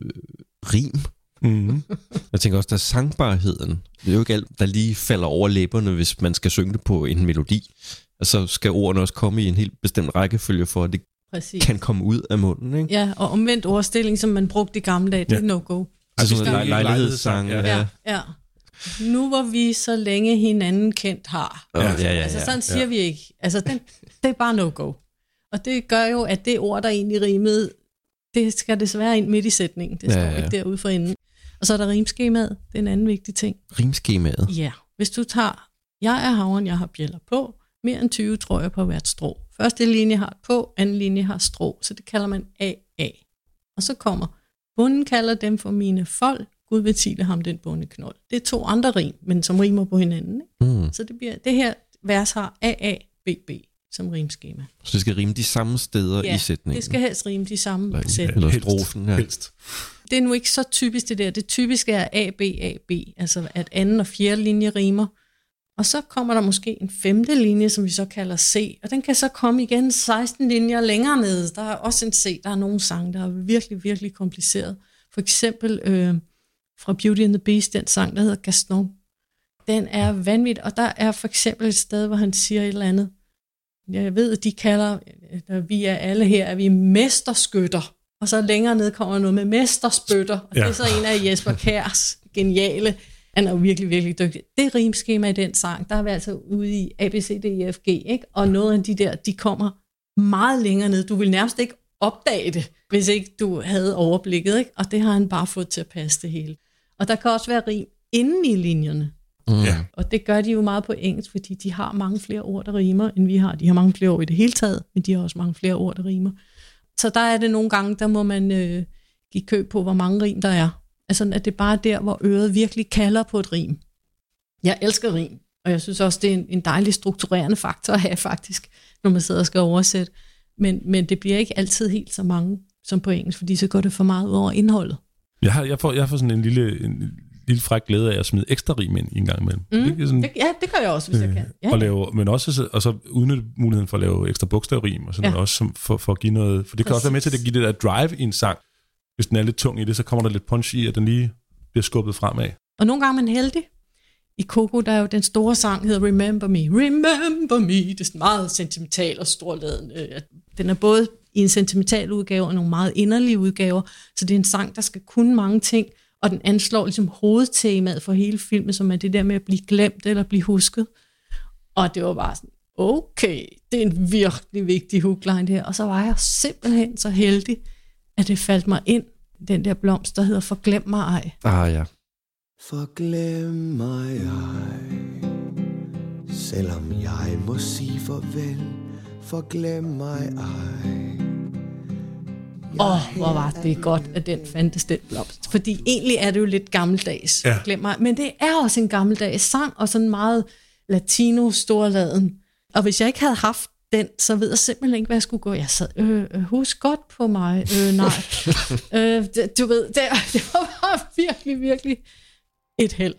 rim. Mm-hmm. Jeg tænker også, der er sangbarheden. Det er jo ikke alt, der lige falder over læberne, hvis man skal synge det på en melodi. Og så skal ordene også komme i en helt bestemt rækkefølge, for at det Præcis. kan komme ud af munden. Ikke? Ja, og omvendt ordstilling, som man brugte i gamle dage, det er Ja. no-go. Altså Det sådan en lej- lejlighedssang. Ja. Ja, ja. Nu hvor vi så længe hinanden kendt har. Ja, ja, ja, Altså ja. sådan siger Ja. vi ikke. Altså den, det er bare no-go. Og det gør jo, at det ord, der egentlig rimede, det skal desværre ind midt i sætningen. Det står Ja, ja, ikke derude for enden. Og så er der rimskemaet. Det er en anden vigtig ting. Rimskemaet. Ja, hvis du tager, jeg er havren, jeg har bjæller på, mere end 20 tror jeg på hvert strå. Første linje har på, anden linje har strå, så det kalder man AA. Og så kommer, bunden kalder dem for mine folk, Gud vil tile ham den bundeknold. Det er to andre rim, men som rimer på hinanden. Ikke? Mm. Så det, bliver, det her vers har AABB som rimskema. Så det skal rime de samme steder i sætningen. det skal helst rime de samme Eller- sætninger. Eller strofen. Ja. Helst. Det er nu ikke så typisk det der. Det typiske er A, B, A, B, altså at anden og fjerde linje rimer. Og så kommer der måske en femte linje, som vi så kalder C, og den kan så komme igen 16 linjer længere nede. Der er også en C, der er nogle sange, der er virkelig, virkelig kompliceret. For eksempel øh, fra Beauty and the Beast, den sang, der hedder Gaston. Den er vanvittig, og der er for eksempel et sted, hvor han siger et eller andet. Jeg ved, de kalder, vi er alle her, at vi er mesterskytter. Og så længere ned kommer noget med mesterspytter, og ja. det er så en af Jesper Kærs geniale. Han er jo virkelig, virkelig dygtig. Det rimskema i den sang, der er vi altså ude i A, B, C, D, E, ikke? Og noget af de der, de kommer meget længere ned. Du vil nærmest ikke opdage det, hvis ikke du havde overblikket, ikke? Og det har han bare fået til at passe det hele. Og der kan også være rim inden i linjerne. Mm. Ja. Og det gør de jo meget på engelsk, fordi de har mange flere ord, der rimer, end vi har. De har mange flere ord i det hele taget, men de har også mange flere ord, der rimer. Så der er det nogle gange, der må man øh, give køb på, hvor mange rim der er. Altså, at det er bare der, hvor øret virkelig kalder på et rim. Jeg elsker rim, og jeg synes også, det er en, en dejlig strukturerende faktor at have faktisk, når man sidder og skal oversætte. Men, men det bliver ikke altid helt så mange som på engelsk, fordi så går det for meget ud over indholdet. Jeg har, jeg får, jeg får sådan en lille, en lille fræk glæde af at smide ekstra rim ind i en gang imellem. Mm. Det sådan, Det, ja, det gør jeg også, hvis jeg kan. Ja, og lave, men også så- og så udnytte muligheden for at lave ekstra bogstavrim og sådan Ja. noget, også som, for, for at give noget, for det kan også være med til at give det der drive i en sang. Hvis den er lidt tung i det, så kommer der lidt punch i, at den lige bliver skubbet fremad. Og nogle gange er man heldig. I Coco, der er jo den store sang, hedder Remember Me. Remember Me. Det er sådan meget sentimental og storladen. Øh, Den er både i en sentimental udgave og nogle meget inderlige udgaver. Så det er en sang, der skal kunne mange ting. Og den anslår ligesom hovedtemaet for hele filmen, som er det der med at blive glemt eller blive husket. Og det var bare sådan, okay, det er en virkelig vigtig hookline her. Og så var jeg simpelthen så heldig, at det faldt mig ind, den der blomst, der hedder Forglem mig ej. Ah ja. Forglem mig ej, selvom jeg må sige farvel. Forglem mig ej. Åh, oh, hvor var det godt, at den fandtes den blomst. Fordi egentlig er det jo lidt gammeldags, Ja. mig. Men det er også en gammeldags sang, og sådan meget latino-storladen. Og hvis jeg ikke havde haft den, så ved jeg simpelthen ikke, hvad jeg skulle gå. Jeg sad, øh, øh, husk godt på mig. Øh, nej. øh, det, du ved, det, det var bare virkelig, virkelig et held.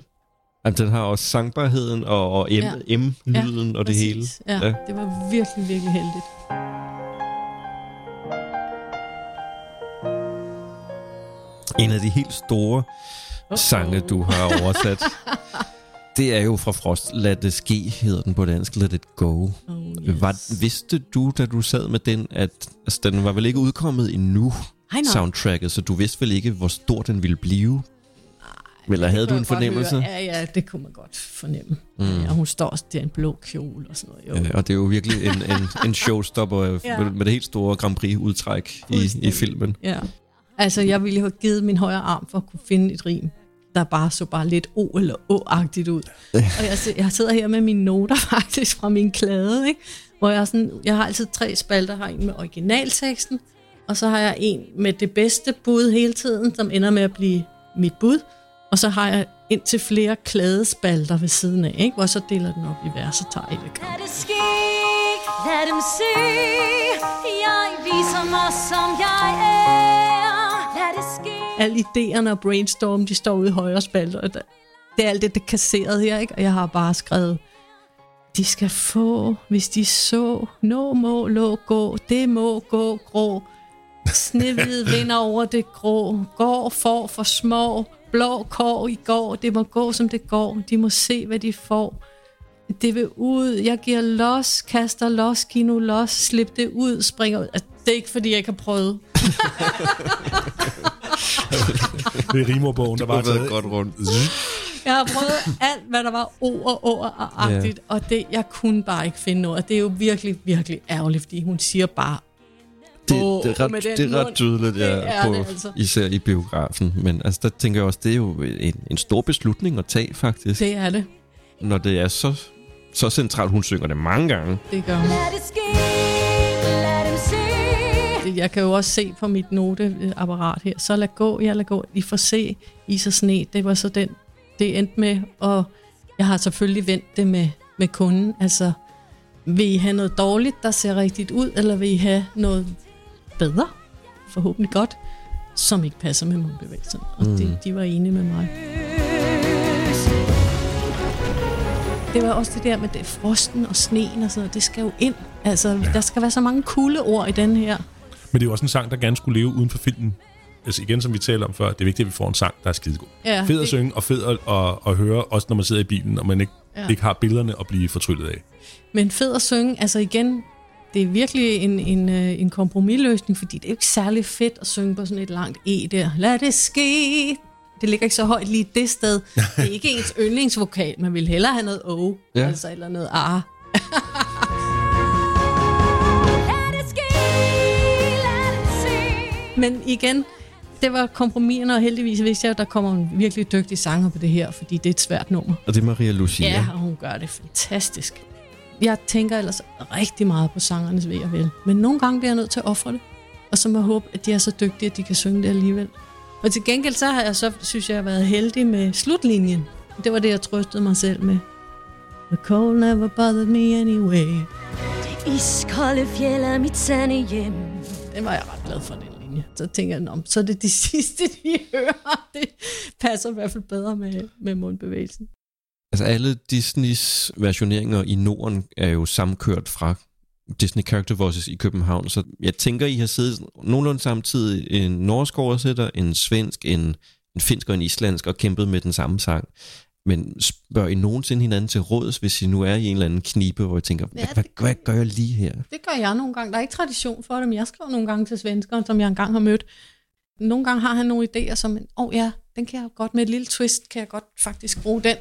Jamen, den har også sangbarheden og, og M, Ja. ja. M-lyden ja, og det hele. Ja, ja, det var virkelig, virkelig heldigt. En af de helt store sange, du har oversat, det er jo fra Frost. Lad det ske, hedder den på dansk. Let it go. Oh, yes. Var, vidste du, da du sad med den, at altså, den var vel ikke udkommet endnu, nej. soundtracket, så du vidste vel ikke, hvor stor den ville blive? Eller havde du en fornemmelse? høre. Ja, ja, det kunne man godt fornemme. Mm. Ja, hun står også der i en blå kjole og sådan noget. Jo. Øh, og det er jo virkelig en, en, en showstopper Ja. ja. med, med det helt store Grand Prix-udtræk i, i filmen. Ja. Altså, jeg ville have givet min højre arm for at kunne finde et rim, der bare så bare lidt O eller Å-agtigt ud. og jeg, jeg sidder her med mine noter faktisk fra min klade, ikke? hvor jeg, sådan, jeg har altid tre spalter. Jeg har en med originalteksten, og så har jeg en med det bedste bud hele tiden, som ender med at blive mit bud. Og så har jeg indtil flere kladespalter ved siden af, ikke? hvor så deler den op i vers og tager et Lad det ske, lad dem se, jeg viser mig som jeg er. Alle idéerne og brainstorm, de står ude i højre spalte, og der- det er alt det, det kasseret her, ikke? Og jeg har bare skrevet, de skal få, hvis de så, nå må lå gå, det må gå grå. Snehvid vinder over det grå, går for for små, blå kår i går, det må gå som det går, de må se, hvad de får. Det vil ud, jeg giver los, kaster los, giv nu los, slip det ud, springer ud. Altså, det er ikke, fordi jeg ikke har prøvet. Det er rimorbogen, der bare været godt rundt. Jeg har prøvet alt, hvad der var ord og ord og agtigt, ja. og det, jeg kunne bare ikke finde noget. Det er jo virkelig, virkelig ærgerligt, fordi hun siger bare, Det, det, er ret, det er ret tydeligt, ja, Det er på, det altså. især i biografen. Men altså, der tænker jeg også, det er jo en, en stor beslutning at tage, faktisk. det er det. Når det er så, så centralt. Hun synger det mange gange. Det gør hun. Jeg kan jo også se på mit noteapparat her. Så lad gå, jeg lad gå. I får se, is og sne. Det var så den, det endte med. Og jeg har selvfølgelig vendt det med, med kunden. Altså, vil I have noget dårligt, der ser rigtigt ud, eller vil I have noget bedre, forhåbentlig godt, som ikke passer med mundbevægelsen? Og Mm. det, de var enige med mig. Det var også det der med det, frosten og sneen og sådan noget. Det skal jo ind. Altså, ja. der skal være så mange kuldeord i den her. Men det er jo også en sang, der gerne skulle leve uden for filmen. Altså igen, som vi talte om før, det er vigtigt, at vi får en sang, der er skidegod. Ja, fed at det- synge, og fed at, at, at høre, også når man sidder i bilen, og man ikke, Ja. ikke har billederne at blive fortryllet af. Men fed at synge, altså igen, det er virkelig en, en, øh, en kompromisløsning, fordi det er jo ikke særlig fedt at synge på sådan et langt E der. Lad det ske. Det ligger ikke så højt lige det sted. Det er ikke ens yndlingsvokal. Man vil hellere have noget O, ja. altså eller noget A. Men igen, det var kompromiserne, og heldigvis vidste jeg, at der kommer en virkelig dygtig sanger på det her, fordi det er et svært nummer. Og det er Maria Lucia. Ja, og hun gør det fantastisk. Jeg tænker ellers rigtig meget på sangernes ved og vel, men nogle gange bliver jeg nødt til at ofre det. Og så må jeg håbe, at de er så dygtige, at de kan synge det alligevel. Og til gengæld så har jeg så, synes jeg, jeg har været heldig med slutlinjen. Det var det, jeg trøstede mig selv med. The cold never bothered me anyway. Iskolde fjeld er mit sande hjem. Den var jeg ret glad for, den linje. Så tænker jeg, så er det de sidste, de hører. Det passer i hvert fald bedre med, med mundbevægelsen. Altså alle Disneys versioneringer i Norden er jo samkørt fra Disney Character Voices i København, så jeg tænker, I har siddet nogenlunde samtidig en norsk oversætter, en svensk, en, en finsk og en islandsk og kæmpet med den samme sang. Men spørger I nogensinde hinanden til råds, hvis I nu er i en eller anden knibe, hvor I tænker, Ja, hvad, hvad, hvad gør jeg lige her? Det gør jeg nogle gange. Der er ikke tradition for det, men jeg skriver nogle gange til svenskere, som jeg engang har mødt. Nogle gange har han nogle idéer, som, åh oh, ja, den kan jeg godt med et lille twist, kan jeg godt faktisk bruge den.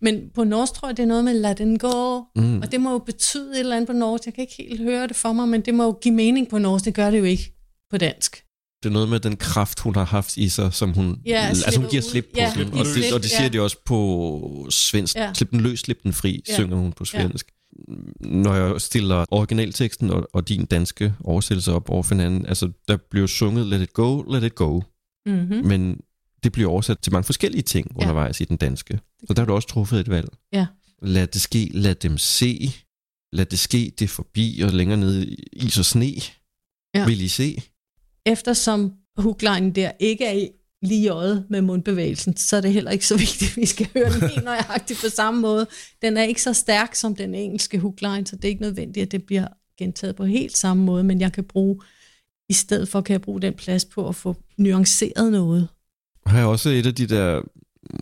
Men på norsk tror jeg, det er noget med lad den gå, mm. og det må jo betyde et eller andet på norsk. Jeg kan ikke helt høre det for mig, men det må jo give mening på norsk. Det gør det jo ikke på dansk. Det er noget med den kraft, hun har haft i sig, som hun, Ja, altså, hun giver slip på. Ja, den. og, det, og det siger ja. de også på svensk. Ja. Slip den løs, slip den fri, Ja. synger hun på svensk. Når jeg stiller originalteksten og, og din danske oversættelse op over for hinanden, altså der bliver sunget Let it go, let it go. Mhm. Men det bliver oversat til mange forskellige ting Ja. undervejs i den danske. Så der har du også truffet et valg. Ja. Lad det ske, lad dem se. Lad det ske, det er forbi, og længere nede i is og sne. Ja. Vil I se? Eftersom hooklinen der ikke er i lige i øjet med mundbevægelsen, så er det heller ikke så vigtigt, at vi skal høre den helt nøjagtigt på samme måde. Den er ikke så stærk som den engelske hookline, så det er ikke nødvendigt, at det bliver gentaget på helt samme måde, men jeg kan bruge, i stedet for kan jeg bruge den plads på at få nuanceret noget. Har jeg også et af de der,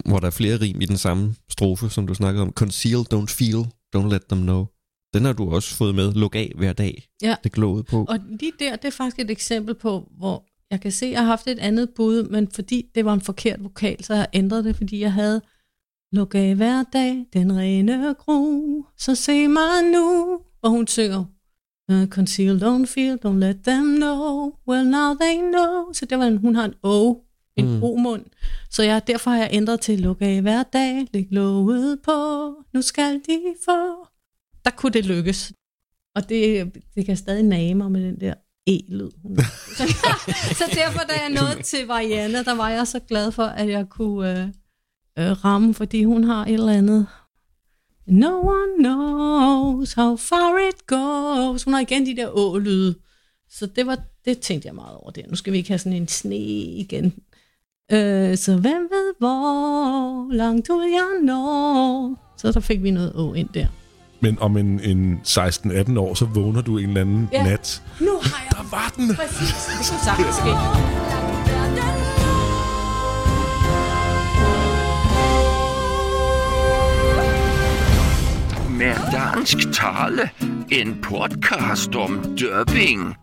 hvor der er flere rim i den samme strofe, som du snakkede om. Conceal, don't feel, don't let them know. Den har du også fået med. Luk af hver dag. Ja. Det glåede på. Og lige der, det er faktisk et eksempel på, hvor jeg kan se, at jeg har haft et andet bud, men fordi det var en forkert vokal, så har jeg ændret det, fordi jeg havde Luk af hver dag, den rene gro, så se mig nu. Og hun synger, "Uh, Conceal, don't feel, don't let them know, well now they know. Så det var en, hun har en O, en mm. O-mund. Så jeg, derfor har jeg ændret til Luk af hver dag, læg låget på, nu skal de få. Der kunne det lykkes. Og det, det kan stadig nage mig med den der e-lyd. så, så derfor, da jeg nåede til Variana, der var jeg så glad for, at jeg kunne øh, øh, ramme, fordi hun har et eller andet. No one knows how far it goes. Hun har igen de der å-lyde. Så det, var, det tænkte jeg meget over der. Nu skal vi ikke have sådan en sne igen. Øh, så hvem ved, hvor langt ud jeg når. Så der fik vi noget å ind der. Men om en, en 16-18 år, så vågner du en eller anden Ja. nat. Nu har jeg... Der var den! Præcis, det kunne sagtens ske. Med dansk tale, en podcast om dubbing.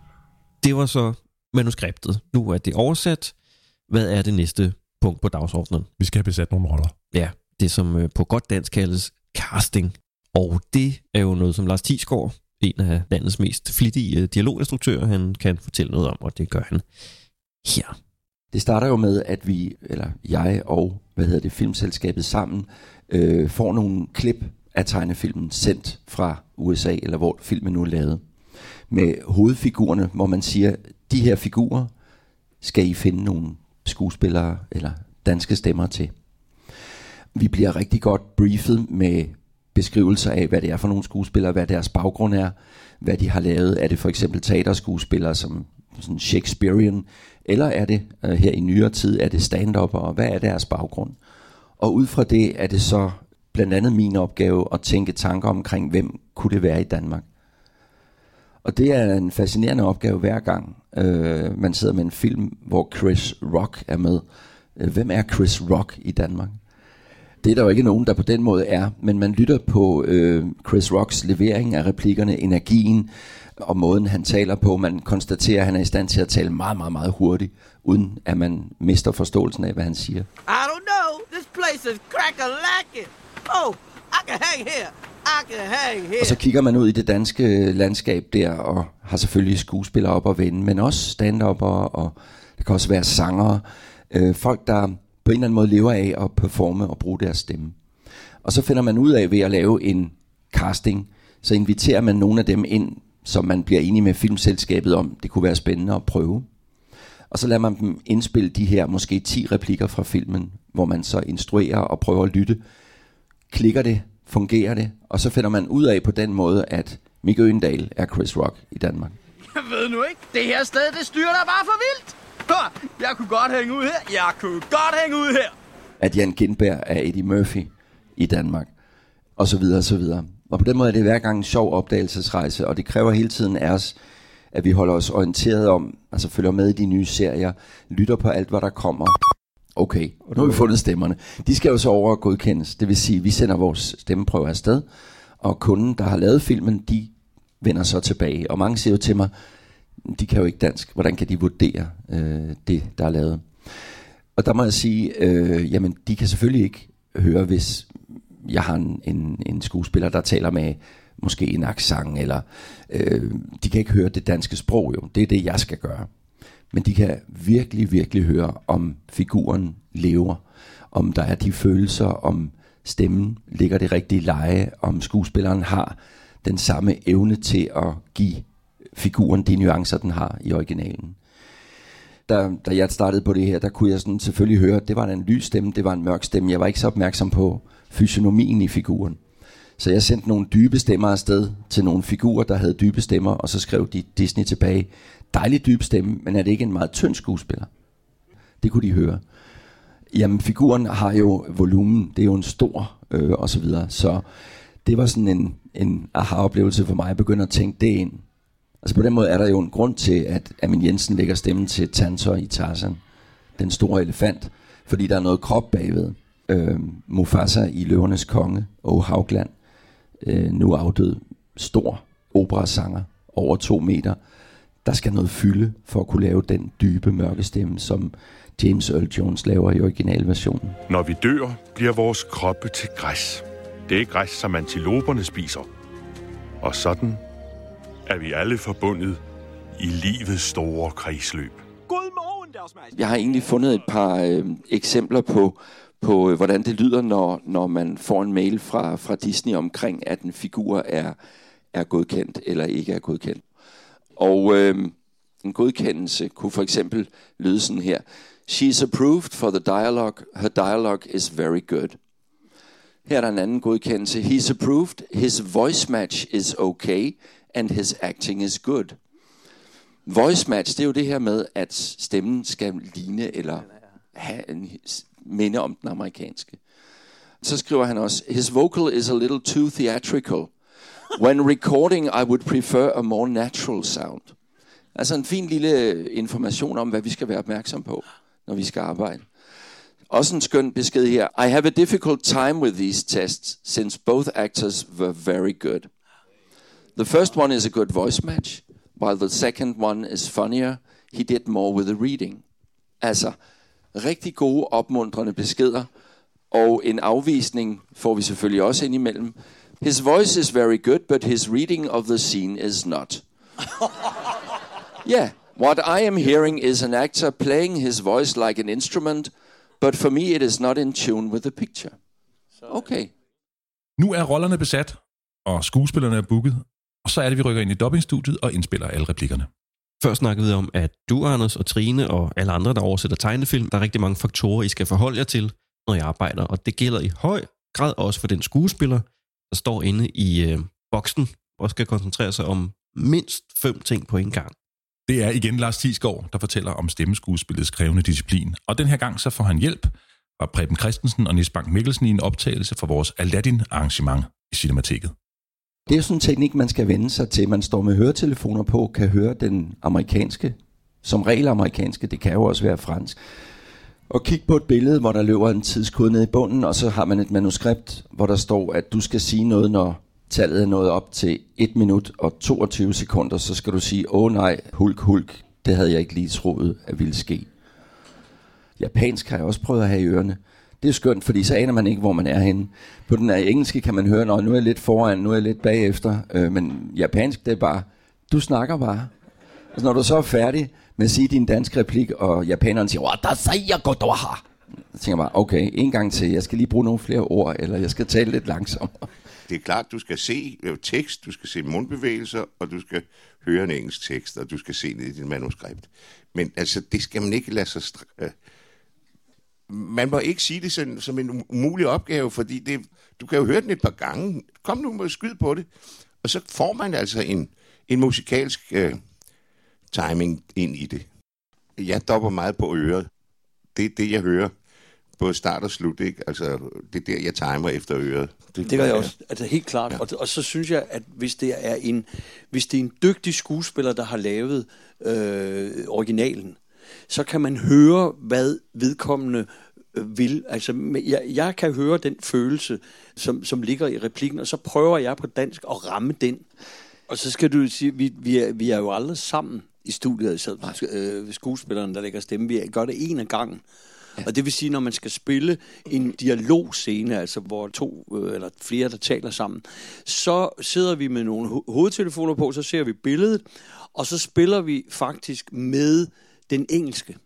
Det var så manuskriptet. Nu er det oversat. Hvad er det næste punkt på dagsordenen? Vi skal have besat nogle roller. Ja, det som øh, på godt dansk kaldes casting. Og det er jo noget, som Lars Tisgaard, en af landets mest flittige øh, dialoginstruktører, han kan fortælle noget om, og det gør han her. Det starter jo med, at vi, eller jeg og, hvad hedder det, filmselskabet sammen, øh, får nogle klip af tegnefilmen sendt fra USA, eller hvor filmen nu er lavet. Med hovedfigurerne, hvor man siger, de her figurer skal I finde nogle skuespillere eller danske stemmer til. Vi bliver rigtig godt briefet med beskrivelser af, hvad det er for nogle skuespillere, hvad deres baggrund er, hvad de har lavet. Er det for eksempel teaterskuespillere som sådan Shakespearean, eller er det øh, her i nyere tid, er det stand og hvad er deres baggrund? Og ud fra det er det så blandt andet min opgave at tænke tanker omkring, hvem kunne det være i Danmark. Og det er en fascinerende opgave hver gang, øh, man sidder med en film, hvor Chris Rock er med. Øh, hvem er Chris Rock i Danmark? Det er der jo ikke nogen, der på den måde er, men man lytter på øh, Chris Rocks levering af replikkerne, energien og måden, han taler på. Man konstaterer, at han er i stand til at tale meget, meget, meget hurtigt, uden at man mister forståelsen af, hvad han siger. I don't know. This place is crack-a-lacking. Oh, I can hang here. Og så kigger man ud i det danske landskab der, og har selvfølgelig skuespillere op og vende, men også stand og det kan også være sangere. Øh, folk, der på en eller anden måde lever af at performe og bruge deres stemme. Og så finder man ud af ved at lave en casting, så inviterer man nogle af dem ind, som man bliver enige med filmselskabet om, det kunne være spændende at prøve. Og så lader man dem indspille de her måske 10 replikker fra filmen, hvor man så instruerer og prøver at lytte. Klikker det? Fungerer det? Og så finder man ud af på den måde, at Mikke Øgendal er Chris Rock i Danmark. Jeg Ved nu ikke, det her sted, det styrer dig bare for vildt. Jeg kunne godt hænge ud her. Jeg kunne godt hænge ud her. at Jan Gindberg er Eddie Murphy i Danmark, og så videre og så videre. Og på den måde er det hver gang en sjov opdagelsesrejse, og det kræver hele tiden af os, at vi holder os orienteret om, altså følger med i de nye serier, lytter på alt, hvad der kommer. Okay, nu har vi fundet stemmerne. De skal jo så over og godkendes, det vil sige, at vi sender vores stemmeprøve afsted, og kunden, der har lavet filmen, de vender så tilbage. Og mange siger jo til mig, de kan jo ikke dansk, hvordan kan de vurdere øh, det, der er lavet? Og der må jeg sige, øh, jamen de kan selvfølgelig ikke høre, hvis jeg har en, en, en skuespiller, der taler med måske en accent, eller øh, de kan ikke høre det danske sprog jo. Det er det, jeg skal gøre. Men de kan virkelig, virkelig høre, om figuren lever, om der er de følelser, om stemmen ligger det rigtige leje, om skuespilleren har den samme evne til at give figuren de nuancer, den har i originalen da, da jeg startede på det her, der kunne jeg sådan selvfølgelig høre, at det var en lys stemme, det var en mørk stemme. Jeg var ikke så opmærksom på fysionomien i figuren. Så jeg sendte nogle dybe stemmer afsted til nogle figurer, der havde dybe stemmer, og så skrev de Disney tilbage, dejlig dyb stemme, men er det ikke en meget tynd skuespiller? Det kunne de høre. Jamen, figuren har jo volumen, det er jo en stor, øh, og så videre. Så det var sådan en, en aha-oplevelse for mig, at begynde at tænke det ind. Altså på den måde er der jo en grund til, at Amin Jensen lægger stemmen til Tantor i Tarzan, den store elefant, fordi der er noget krop bagved. Øh, Mufasa i Løvernes Konge og Haugland, øh, nu afdød, stor operasanger, over to meter. Der skal noget fylde for at kunne lave den dybe mørke stemme, som James Earl Jones laver i originalversionen. Når vi dør, bliver vores kroppe til græs. Det er græs, som antiloperne spiser. Og sådan er vi alle forbundet i livets store kredsløb. Godmorgen, deres majestæt. Jeg har egentlig fundet et par øh, eksempler på, på øh, hvordan det lyder, når, når man får en mail fra, fra Disney omkring, at en figur er, er godkendt eller ikke er godkendt. Og øh, en godkendelse kunne for eksempel lyde sådan her. She is approved for the dialogue. Her dialogue is very good. Her er der en anden godkendelse. He's approved. His voice match is okay and his acting is good. Voice match, det er jo det her med, at stemmen skal ligne eller have en minde om den amerikanske. Så skriver han også, his vocal is a little too theatrical. When recording, I would prefer a more natural sound. Altså en fin lille information om, hvad vi skal være opmærksom på, når vi skal arbejde. Også en skøn besked her. I have a difficult time with these tests, since both actors were very good. The first one is a good voice match, while the second one is funnier. He did more with the reading. Altså, rigtig gode, opmuntrende beskeder, og en afvisning får vi selvfølgelig også ind imellem. His voice is very good, but his reading of the scene is not. Yeah, what I am hearing is an actor playing his voice like an instrument, but for me it is not in tune with the picture. Okay. Nu er rollerne besat, og skuespillerne er booket, og så er det, vi rykker ind i dubbingstudiet og indspiller alle replikkerne. Før snakkede vi om, at du, Anders og Trine og alle andre, der oversætter tegnefilm, der er rigtig mange faktorer, I skal forholde jer til, når I arbejder. Og det gælder i høj grad også for den skuespiller, der står inde i øh, boksen og skal koncentrere sig om mindst fem ting på en gang. Det er igen Lars Thiesgaard, der fortæller om stemmeskuespillets krævende disciplin. Og den her gang så får han hjælp fra Preben Christensen og Nis Bank Mikkelsen i en optagelse fra vores Aladdin-arrangement i Cinemateket. Det er sådan en teknik, man skal vende sig til. Man står med høretelefoner på, kan høre den amerikanske, som regel amerikanske, det kan jo også være fransk. Og kig på et billede, hvor der løber en tidskode ned i bunden, og så har man et manuskript, hvor der står, at du skal sige noget, når tallet er nået op til 1 minut og 22 sekunder, så skal du sige, åh nej, hulk, hulk, det havde jeg ikke lige troet, at ville ske. Japansk har jeg også prøvet at have i ørerne. Det er skønt, fordi så aner man ikke, hvor man er henne. På den her engelske kan man høre, når nu er jeg lidt foran, nu er jeg lidt bagefter. Øh, men japansk, det er bare, du snakker bare. Altså, når du så er færdig med at sige din danske replik, og japaneren siger, der siger godt du har. Så tænker jeg bare, okay, en gang til, jeg skal lige bruge nogle flere ord, eller jeg skal tale lidt langsommere. Det er klart, du skal se øh, tekst, du skal se mundbevægelser, og du skal høre en engelsk tekst, og du skal se ned i din manuskript. Men altså, det skal man ikke lade sig... str- øh, man må ikke sige det som, som en umulig opgave, fordi det, du kan jo høre den et par gange. Kom nu med skyd på det. Og så får man altså en, en musikalsk øh, timing ind i det. Jeg dopper meget på øret. Det er det, jeg hører. Både start og slut, ikke? Altså, det er der, jeg timer efter øret. Det gør jeg også, altså helt klart. Ja. Og, og så synes jeg, at hvis det er en, hvis det er en dygtig skuespiller, der har lavet øh, originalen, så kan man høre, hvad vedkommende øh, vil. Altså, jeg, jeg kan høre den følelse, som, som ligger i replikken, og så prøver jeg på dansk at ramme den. Og så skal du sige, vi, vi, er, vi er jo aldrig sammen i studiet, så, øh, skuespilleren, der lægger stemme. Vi gør det en af gangen. Ja. Og det vil sige, når man skal spille en dialogscene, altså hvor to øh, eller flere, der taler sammen, så sidder vi med nogle ho- hovedtelefoner på, så ser vi billedet, og så spiller vi faktisk med den engelske.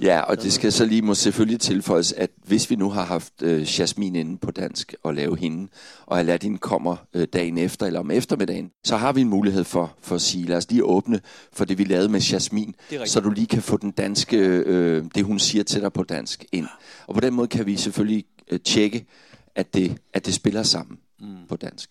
Ja, og det skal så lige må selvfølgelig tilføjes, at hvis vi nu har haft øh, Jasmine inde på dansk og lave hende, og Aladdin kommer øh, dagen efter eller om eftermiddagen, så har vi en mulighed for, for at sige, lad os lige åbne for det, vi lavede med Jasmine, så du lige kan få den danske, øh, det hun siger til dig på dansk ind. Og på den måde kan vi selvfølgelig øh, tjekke, at det, at det spiller sammen mm. på dansk.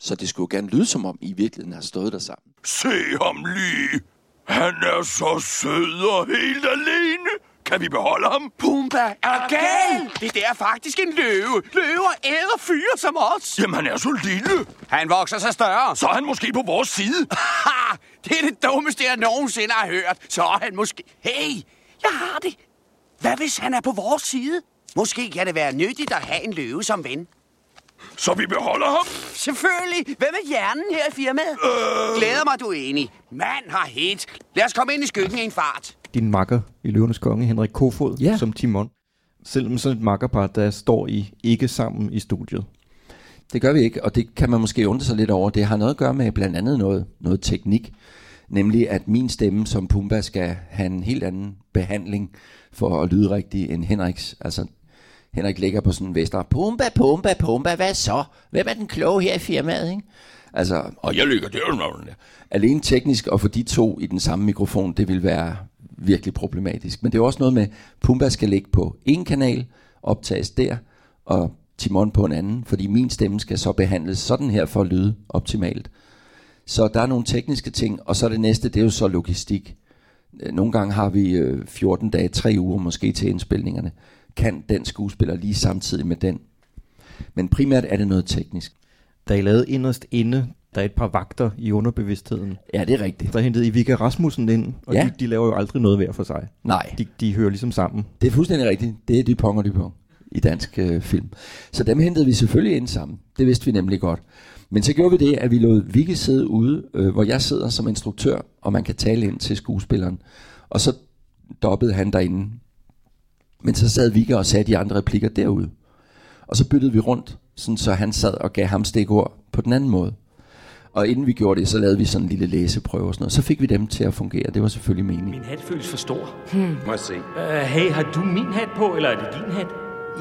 Så det skulle jo gerne lyde som om, I i virkeligheden har stået der sammen. Se ham lige. Han er så sød og helt alene. Kan vi beholde ham? Pumba, er gal? Det der er faktisk en løve. Løver æder fyre som os. Jamen, han er så lille. Han vokser sig større. Så er han måske på vores side. Ha! Det er det dummeste, jeg nogensinde har hørt. Så er han måske... Hey, jeg har det. Hvad hvis han er på vores side? Måske kan det være nyttigt at have en løve som ven. Så vi beholder ham? Selvfølgelig. Hvad med hjernen her i firmaet? Øh... Glæder mig, du er enig. Mand har hit. Lad os komme ind i skyggen i en fart. Din makker i Løvernes Konge, Henrik Kofod, ja. som Timon. Selvom sådan et makkerpar, der står I ikke sammen i studiet. Det gør vi ikke, og det kan man måske undre sig lidt over. Det har noget at gøre med blandt andet noget, noget teknik. Nemlig at min stemme som Pumba skal have en helt anden behandling for at lyde rigtig end Henriks. Altså Henrik ligger på sådan en vester. Pumba, pumba, pumba, hvad så? Hvem er den kloge her i firmaet, ikke? Altså, og jeg ligger der. Alene teknisk at få de to i den samme mikrofon, det vil være virkelig problematisk. Men det er også noget med, Pumba skal ligge på en kanal, optages der, og Timon på en anden, fordi min stemme skal så behandles sådan her for at lyde optimalt. Så der er nogle tekniske ting, og så det næste, det er jo så logistik. Nogle gange har vi øh, 14 dage, 3 uger måske til indspilningerne kan den skuespiller lige samtidig med den. Men primært er det noget teknisk. Da I lavede inderst inde, der er et par vagter i underbevidstheden. Ja, det er rigtigt. Der hentede I Vika Rasmussen ind, og Ja. de, de laver jo aldrig noget hver for sig. Nej. De, de hører ligesom sammen. Det er fuldstændig rigtigt. Det er Dupont og Dupont i dansk øh, film. Så dem hentede vi selvfølgelig ind sammen. Det vidste vi nemlig godt. Men så gjorde vi det, at vi lod Vicky sidde ude, øh, hvor jeg sidder som instruktør, og man kan tale ind til skuespilleren. Og så dobbede han derinde. Men så sad Vicky og sagde de andre replikker derude. Og så byttede vi rundt, sådan så han sad og gav ham stikord på den anden måde. Og inden vi gjorde det, så lavede vi sådan en lille læseprøve og sådan noget. Så fik vi dem til at fungere. Det var selvfølgelig meningen. Min hat føles for stor. Hmm. Må jeg se. Uh, hey, har du min hat på, eller er det din hat?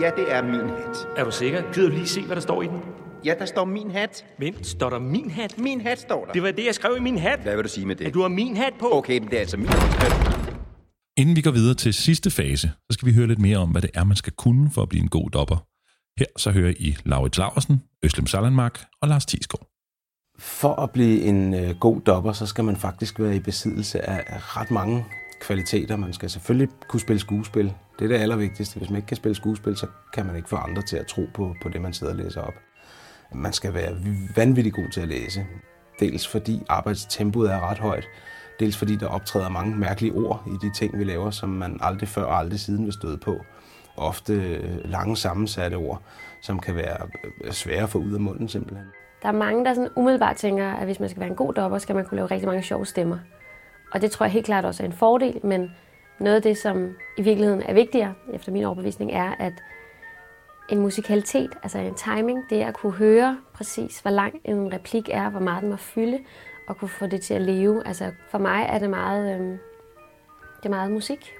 Ja, det er min hat. Er du sikker? Gider du lige se, hvad der står i den? Ja, der står min hat. Men står der min hat? Min hat står der. Det var det, jeg skrev i min hat. Hvad vil du sige med det? At du har min hat på. Okay, men det er altså min hat. Inden vi går videre til sidste fase, så skal vi høre lidt mere om, hvad det er, man skal kunne for at blive en god dopper. Her så hører I Laurits Laversen, Øslem Sallandmark og Lars Tisgaard. For at blive en øh, god dopper, så skal man faktisk være i besiddelse af, af ret mange kvaliteter. Man skal selvfølgelig kunne spille skuespil. Det er det allervigtigste. Hvis man ikke kan spille skuespil, så kan man ikke få andre til at tro på, på det, man sidder og læser op. Man skal være vanvittigt god til at læse. Dels fordi arbejdstempoet er ret højt. Dels fordi der optræder mange mærkelige ord i de ting, vi laver, som man aldrig før og aldrig siden vil støde på. Ofte øh, lange sammensatte ord, som kan være øh, svære at få ud af munden simpelthen. Der er mange, der sådan umiddelbart tænker, at hvis man skal være en god dopper, skal man kunne lave rigtig mange sjove stemmer. Og det tror jeg helt klart også er en fordel, men noget af det, som i virkeligheden er vigtigere, efter min overbevisning, er, at en musikalitet, altså en timing, det er at kunne høre præcis, hvor lang en replik er, hvor meget den må fylde, og kunne få det til at leve. Altså for mig er det meget, øh, det er meget musik.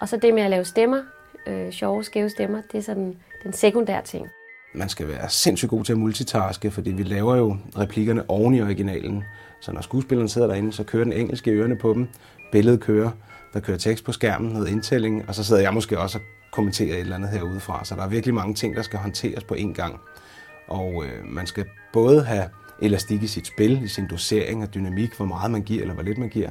Og så det med at lave stemmer, øh, sjove, skæve stemmer, det er sådan den sekundære ting. Man skal være sindssygt god til at multitaske, fordi vi laver jo replikkerne oven i originalen. Så når skuespilleren sidder derinde, så kører den engelske ørerne på dem. Billedet kører, der kører tekst på skærmen, noget indtælling, og så sidder jeg måske også og kommenterer et eller andet herudefra. Så der er virkelig mange ting, der skal håndteres på én gang. Og øh, man skal både have elastik i sit spil, i sin dosering og dynamik, hvor meget man giver eller hvor lidt man giver.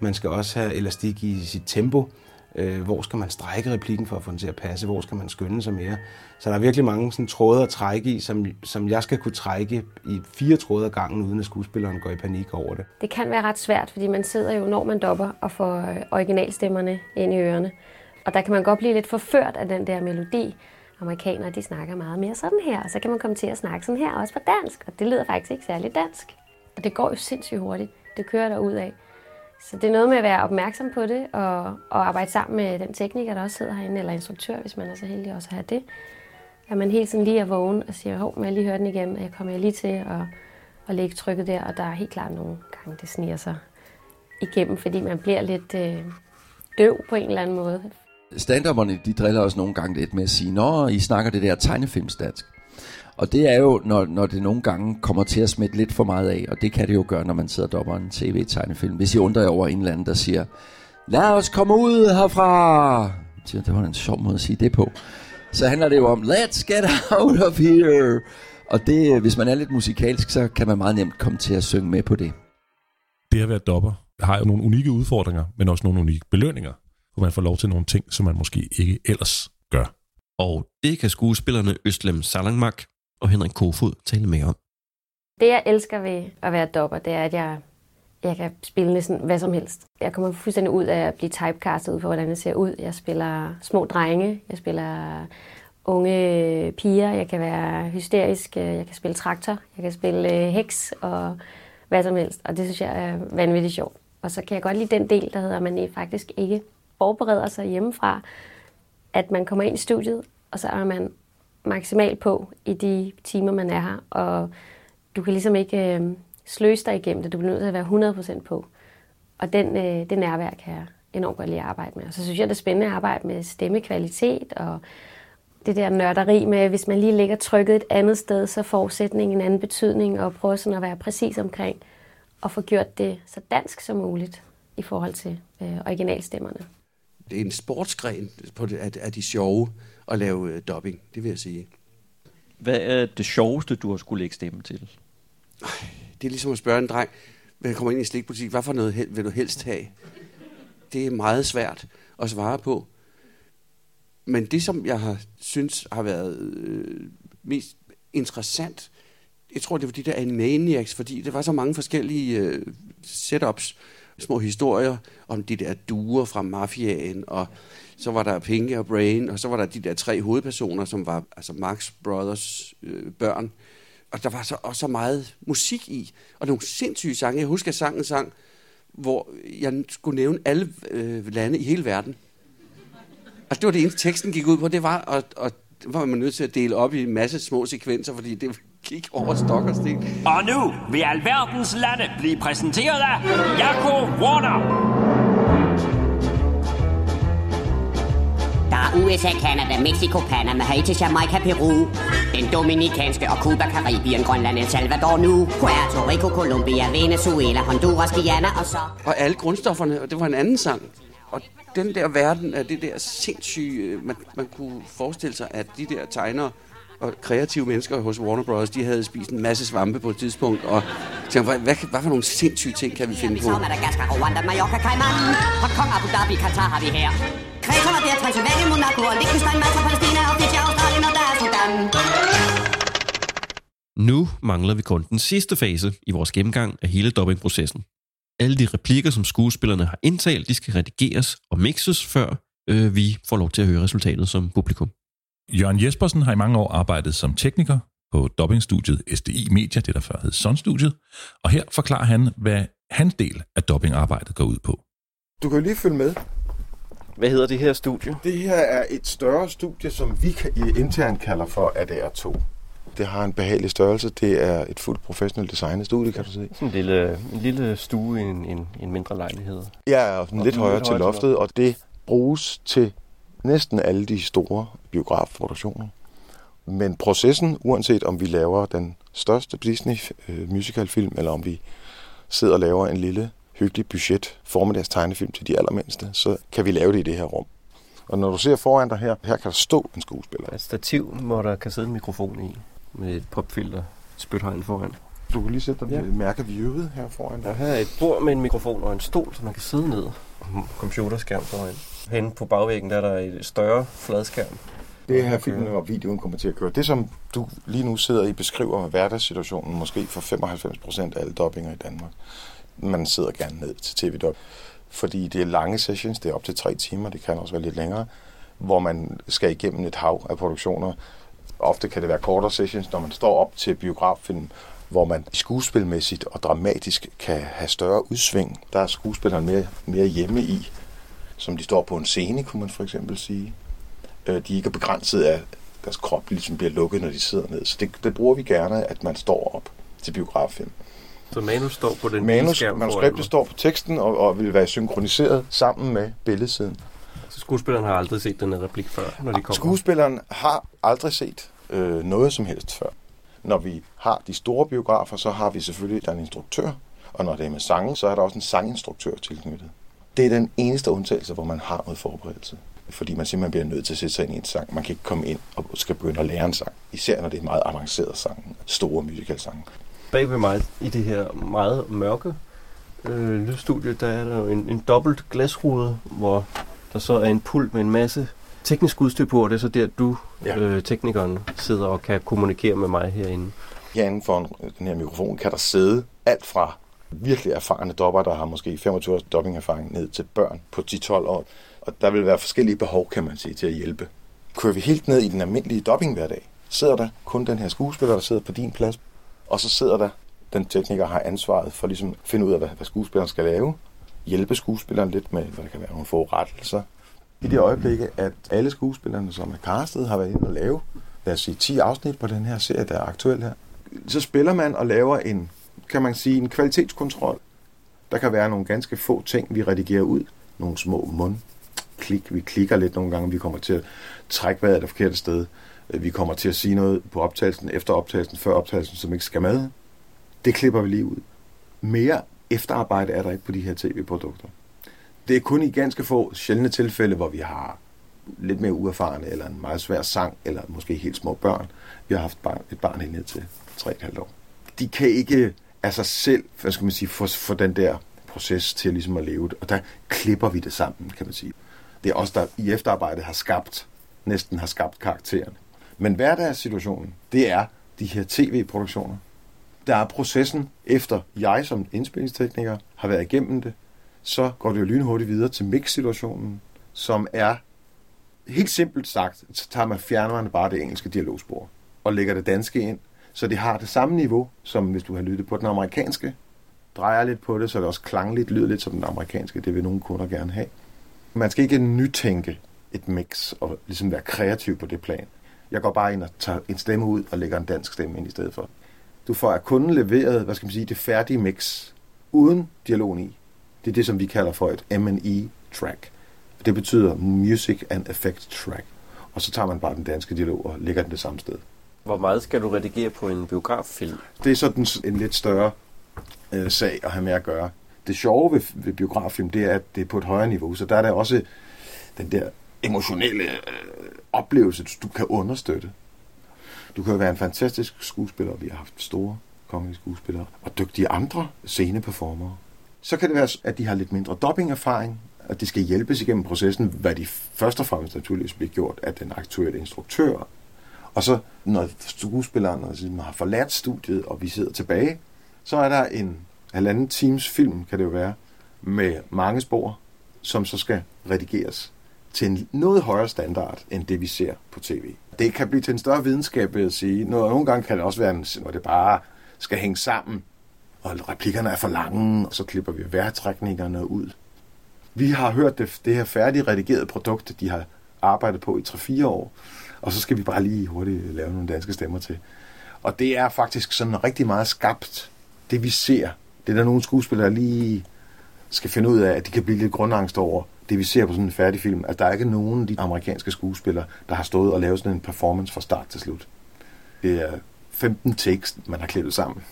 Man skal også have elastik i sit tempo. Øh, hvor skal man strække replikken for at få den til at passe? Hvor skal man skynde sig mere? Så der er virkelig mange sådan, tråde at trække i, som, som jeg skal kunne trække i fire tråde ad gangen, uden at skuespilleren går i panik over det. Det kan være ret svært, fordi man sidder jo, når man dopper, og får øh, originalstemmerne ind i ørerne. Og der kan man godt blive lidt forført af den der melodi. Amerikanere, de snakker meget mere sådan her, og så kan man komme til at snakke sådan her også på dansk, og det lyder faktisk ikke særlig dansk. Og det går jo sindssygt hurtigt. Det kører der ud af. Så det er noget med at være opmærksom på det, og, og arbejde sammen med den tekniker, der også sidder herinde, eller instruktør, hvis man er så heldig også at have det. At man hele tiden lige er vågen og siger, hov, må jeg lige høre den igen, og jeg kommer lige til at, at lægge trykket der, og der er helt klart nogle gange, det sniger sig igennem, fordi man bliver lidt øh, døv på en eller anden måde. Standupperne, de driller os nogle gange lidt med at sige, Nå, I snakker det der tegnefilmsdansk. Og det er jo, når, når det nogle gange kommer til at smitte lidt for meget af, og det kan det jo gøre, når man sidder og dopper en tv-tegnefilm. Hvis I undrer jer over en eller anden, der siger, lad os komme ud herfra. Det var en sjov måde at sige det på. Så handler det jo om, let's get out of here. Og det, hvis man er lidt musikalsk, så kan man meget nemt komme til at synge med på det. Det at være dopper har jo nogle unikke udfordringer, men også nogle unikke belønninger, hvor man får lov til nogle ting, som man måske ikke ellers gør. Og det kan skuespillerne Østlem Salangmak og Henrik Kofod tale mere om. Det, jeg elsker ved at være dopper, det er, at jeg, jeg kan spille næsten hvad som helst. Jeg kommer fuldstændig ud af at blive typecastet ud på, hvordan det ser ud. Jeg spiller små drenge, jeg spiller unge piger, jeg kan være hysterisk, jeg kan spille traktor, jeg kan spille øh, heks og hvad som helst. Og det synes jeg er vanvittigt sjovt. Og så kan jeg godt lide den del, der hedder, at man faktisk ikke forbereder sig hjemmefra, at man kommer ind i studiet, og så er man maksimalt på i de timer, man er her. Og du kan ligesom ikke øh, sløse dig igennem det. Du bliver nødt til at være 100% på. Og den, øh, det nærvær kan jeg enormt godt lide at arbejde med. Og så synes jeg, det er spændende at arbejde med stemmekvalitet og det der nørderi med, hvis man lige lægger trykket et andet sted, så får sætningen en anden betydning, og prøver sådan at være præcis omkring, og få gjort det så dansk som muligt i forhold til øh, originalstemmerne. Det er en sportsgren på det, at, at de sjove at lave øh, dubbing, det vil jeg sige. Hvad er det sjoveste, du har skulle lægge stemme til? Det er ligesom at spørge en dreng, når jeg kommer ind i en slikbutik, hvad for noget vil du helst have? Det er meget svært at svare på. Men det, som jeg har synes har været øh, mest interessant, jeg tror, det var de der Animaniacs, fordi det var så mange forskellige øh, setups, små historier om de der duer fra mafiaen, og så var der Pinky og Brain, og så var der de der tre hovedpersoner, som var altså Marx Brothers øh, børn. Og der var så også så meget musik i, og nogle sindssyge sange. Jeg husker sangen sang, hvor jeg skulle nævne alle øh, lande i hele verden. Altså det var det eneste, teksten gik ud på, det var, og, og var man nødt til at dele op i en masse små sekvenser, fordi det gik over stok og sten. Og nu vil alverdens lande blive præsenteret af Jaco Warner. Der er USA, Canada, Mexico, Panama, Haiti, Jamaica, Peru, den Dominikanske og Cuba, Karibien, Grønland, El Salvador nu, Puerto Rico, Colombia, Venezuela, Honduras, Guyana og så... Og alle grundstofferne, og det var en anden sang. Og den der verden af det der sindssyge, man, man kunne forestille sig, at de der tegnere og kreative mennesker hos Warner Bros., de havde spist en masse svampe på et tidspunkt, og tænkte, hvad, hvad, hvad for nogle sindssyge ting kan vi finde på? Så Madagaskar, Rwanda, Mallorca, Cayman, og Kong Abu Dhabi, Katar har vi her. Kreta, Madeira, Transylvanien, Monaco, og Liechtenstein, Malta, Palæstina, og Fiji, Australien og der er Sudan. Nu mangler vi kun den sidste fase i vores gennemgang af hele dubbingprocessen. Alle de replikker, som skuespillerne har indtalt, de skal redigeres og mixes, før øh, vi får lov til at høre resultatet som publikum. Jørgen Jespersen har i mange år arbejdet som tekniker på dubbingstudiet SDI Media, det der før hed Sonstudiet, og her forklarer han, hvad hans del af dubbingarbejdet går ud på. Du kan jo lige følge med. Hvad hedder det her studie? Det her er et større studie, som vi internt kalder for ADR2. Det har en behagelig størrelse. Det er et fuldt professionelt designet studie, kan du se. Sådan en lille, en lille stue i en, en, en mindre lejlighed. Ja, og lidt højere til loftet, og det bruges til næsten alle de store biografproduktioner. Men processen, uanset om vi laver den største Disney musicalfilm, eller om vi sidder og laver en lille, hyggelig budget formiddags tegnefilm til de allermindste, så kan vi lave det i det her rum. Og når du ser foran dig her, her kan der stå en skuespiller. Et stativ, hvor der kan sidde en mikrofon i, med et popfilter, spythegn foran. Du kan lige sætte dig ja. mærke viewet her foran Der her er et bord med en mikrofon og en stol, så man kan sidde ned. Computerskærm foran. Henne på bagvæggen der er der et større fladskærm. Det er her filmen og videoen kommer til at køre. Det, som du lige nu sidder i, beskriver hverdagssituationen måske for 95 procent af alle dobbinger i Danmark. Man sidder gerne ned til tv-dub, fordi det er lange sessions, det er op til tre timer, det kan også være lidt længere, hvor man skal igennem et hav af produktioner. Ofte kan det være kortere sessions, når man står op til biograffilm, hvor man skuespilmæssigt og dramatisk kan have større udsving. Der er skuespilleren mere, mere hjemme i, som de står på en scene, kunne man for eksempel sige. Øh, de ikke er begrænset af deres krop, ligesom bliver lukket, når de sidder ned. Så det, det bruger vi gerne, at man står op til biograffilm. Så manus står på den Manus, manuskriptet står på teksten og, og vil være synkroniseret sammen med billedsiden. Så skuespilleren har aldrig set den her replik før, når de kommer? Skuespilleren har aldrig set øh, noget som helst før. Når vi har de store biografer, så har vi selvfølgelig der er en instruktør, og når det er med sange, så er der også en sanginstruktør tilknyttet. Det er den eneste undtagelse, hvor man har noget forberedelse. Fordi man simpelthen bliver nødt til at sætte sig ind i en sang. Man kan ikke komme ind og skal begynde at lære en sang. Især når det er meget avanceret sang. Store musicalsange. Bag ved mig i det her meget mørke øh, lydstudie, der er der jo en, en dobbelt glasrude, hvor der så er en pult med en masse teknisk udstyr på, og det er så der, du, ja. øh, teknikeren, sidder og kan kommunikere med mig herinde. Herinde for den her mikrofon kan der sidde alt fra virkelig erfarne dopper, der har måske 25 års doppingerfaring ned til børn på 10-12 år. Og der vil være forskellige behov, kan man sige, til at hjælpe. Kører vi helt ned i den almindelige dopping hver dag, sidder der kun den her skuespiller, der sidder på din plads, og så sidder der den tekniker, har ansvaret for ligesom at finde ud af, hvad, hvad skuespilleren skal lave, hjælpe skuespilleren lidt med, hvad der kan være nogle få rettelser. I det øjeblikke, at alle skuespillerne, som er castet, har været inde og lave, lad os sige, 10 afsnit på den her serie, der er aktuel her, så spiller man og laver en, kan man sige, en kvalitetskontrol. Der kan være nogle ganske få ting, vi redigerer ud. Nogle små mund klik. Vi klikker lidt nogle gange, vi kommer til at trække vejret det forkerte sted. Vi kommer til at sige noget på optagelsen, efter optagelsen, før optagelsen, som ikke skal med. Det klipper vi lige ud. Mere efterarbejde er der ikke på de her tv-produkter. Det er kun i ganske få sjældne tilfælde, hvor vi har lidt mere uerfarne, eller en meget svær sang, eller måske helt små børn. Vi har haft et barn helt ned til 3,5 år. De kan ikke af sig selv, hvad skal man sige, for, for den der proces til ligesom at leve det. Og der klipper vi det sammen, kan man sige. Det er os, der i efterarbejdet har skabt, næsten har skabt karakteren. Men hverdagssituationen, det er de her tv-produktioner. Der er processen, efter jeg som indspillingstekniker har været igennem det, så går det jo lynhurtigt videre til mix-situationen, som er helt simpelt sagt, så tager man, fjerner man bare det engelske dialogspor og lægger det danske ind, så det har det samme niveau, som hvis du har lyttet på den amerikanske. Drejer lidt på det, så det også klangligt lyder lidt som den amerikanske. Det vil nogle kunder gerne have. Man skal ikke nytænke et mix og ligesom være kreativ på det plan. Jeg går bare ind og tager en stemme ud og lægger en dansk stemme ind i stedet for. Du får af kunden leveret, hvad skal man sige, det færdige mix, uden dialogen i. Det er det, som vi kalder for et M&E track. Det betyder Music and Effect Track. Og så tager man bare den danske dialog og lægger den det samme sted. Hvor meget skal du redigere på en biograffilm? Det er sådan en lidt større øh, sag at have med at gøre. Det sjove ved, ved biograffilm, det er, at det er på et højere niveau. Så der er der også den der emotionelle øh, oplevelse, du kan understøtte. Du kan jo være en fantastisk skuespiller, vi har haft store kongelige skuespillere, og dygtige andre sceneperformere. Så kan det være, at de har lidt mindre dobbing-erfaring, at det skal hjælpes igennem processen, hvad de først og fremmest naturligvis bliver gjort af den aktuelle instruktør. Og så, når skuespilleren altså, har forladt studiet, og vi sidder tilbage, så er der en halvanden times film, kan det jo være, med mange spor, som så skal redigeres til en noget højere standard, end det vi ser på tv. Det kan blive til en større videnskab, vil jeg sige. Nogle gange kan det også være, en, hvor det bare skal hænge sammen, og replikkerne er for lange, og så klipper vi vejrtrækningerne ud. Vi har hørt det, det her færdigredigerede produkt, de har arbejdet på i 3-4 år, og så skal vi bare lige hurtigt lave nogle danske stemmer til. Og det er faktisk sådan rigtig meget skabt, det vi ser. Det er der nogle skuespillere lige skal finde ud af, at de kan blive lidt grundangst over det, vi ser på sådan en færdig film. Altså, der er ikke nogen af de amerikanske skuespillere, der har stået og lavet sådan en performance fra start til slut. Det er 15 takes, man har klippet sammen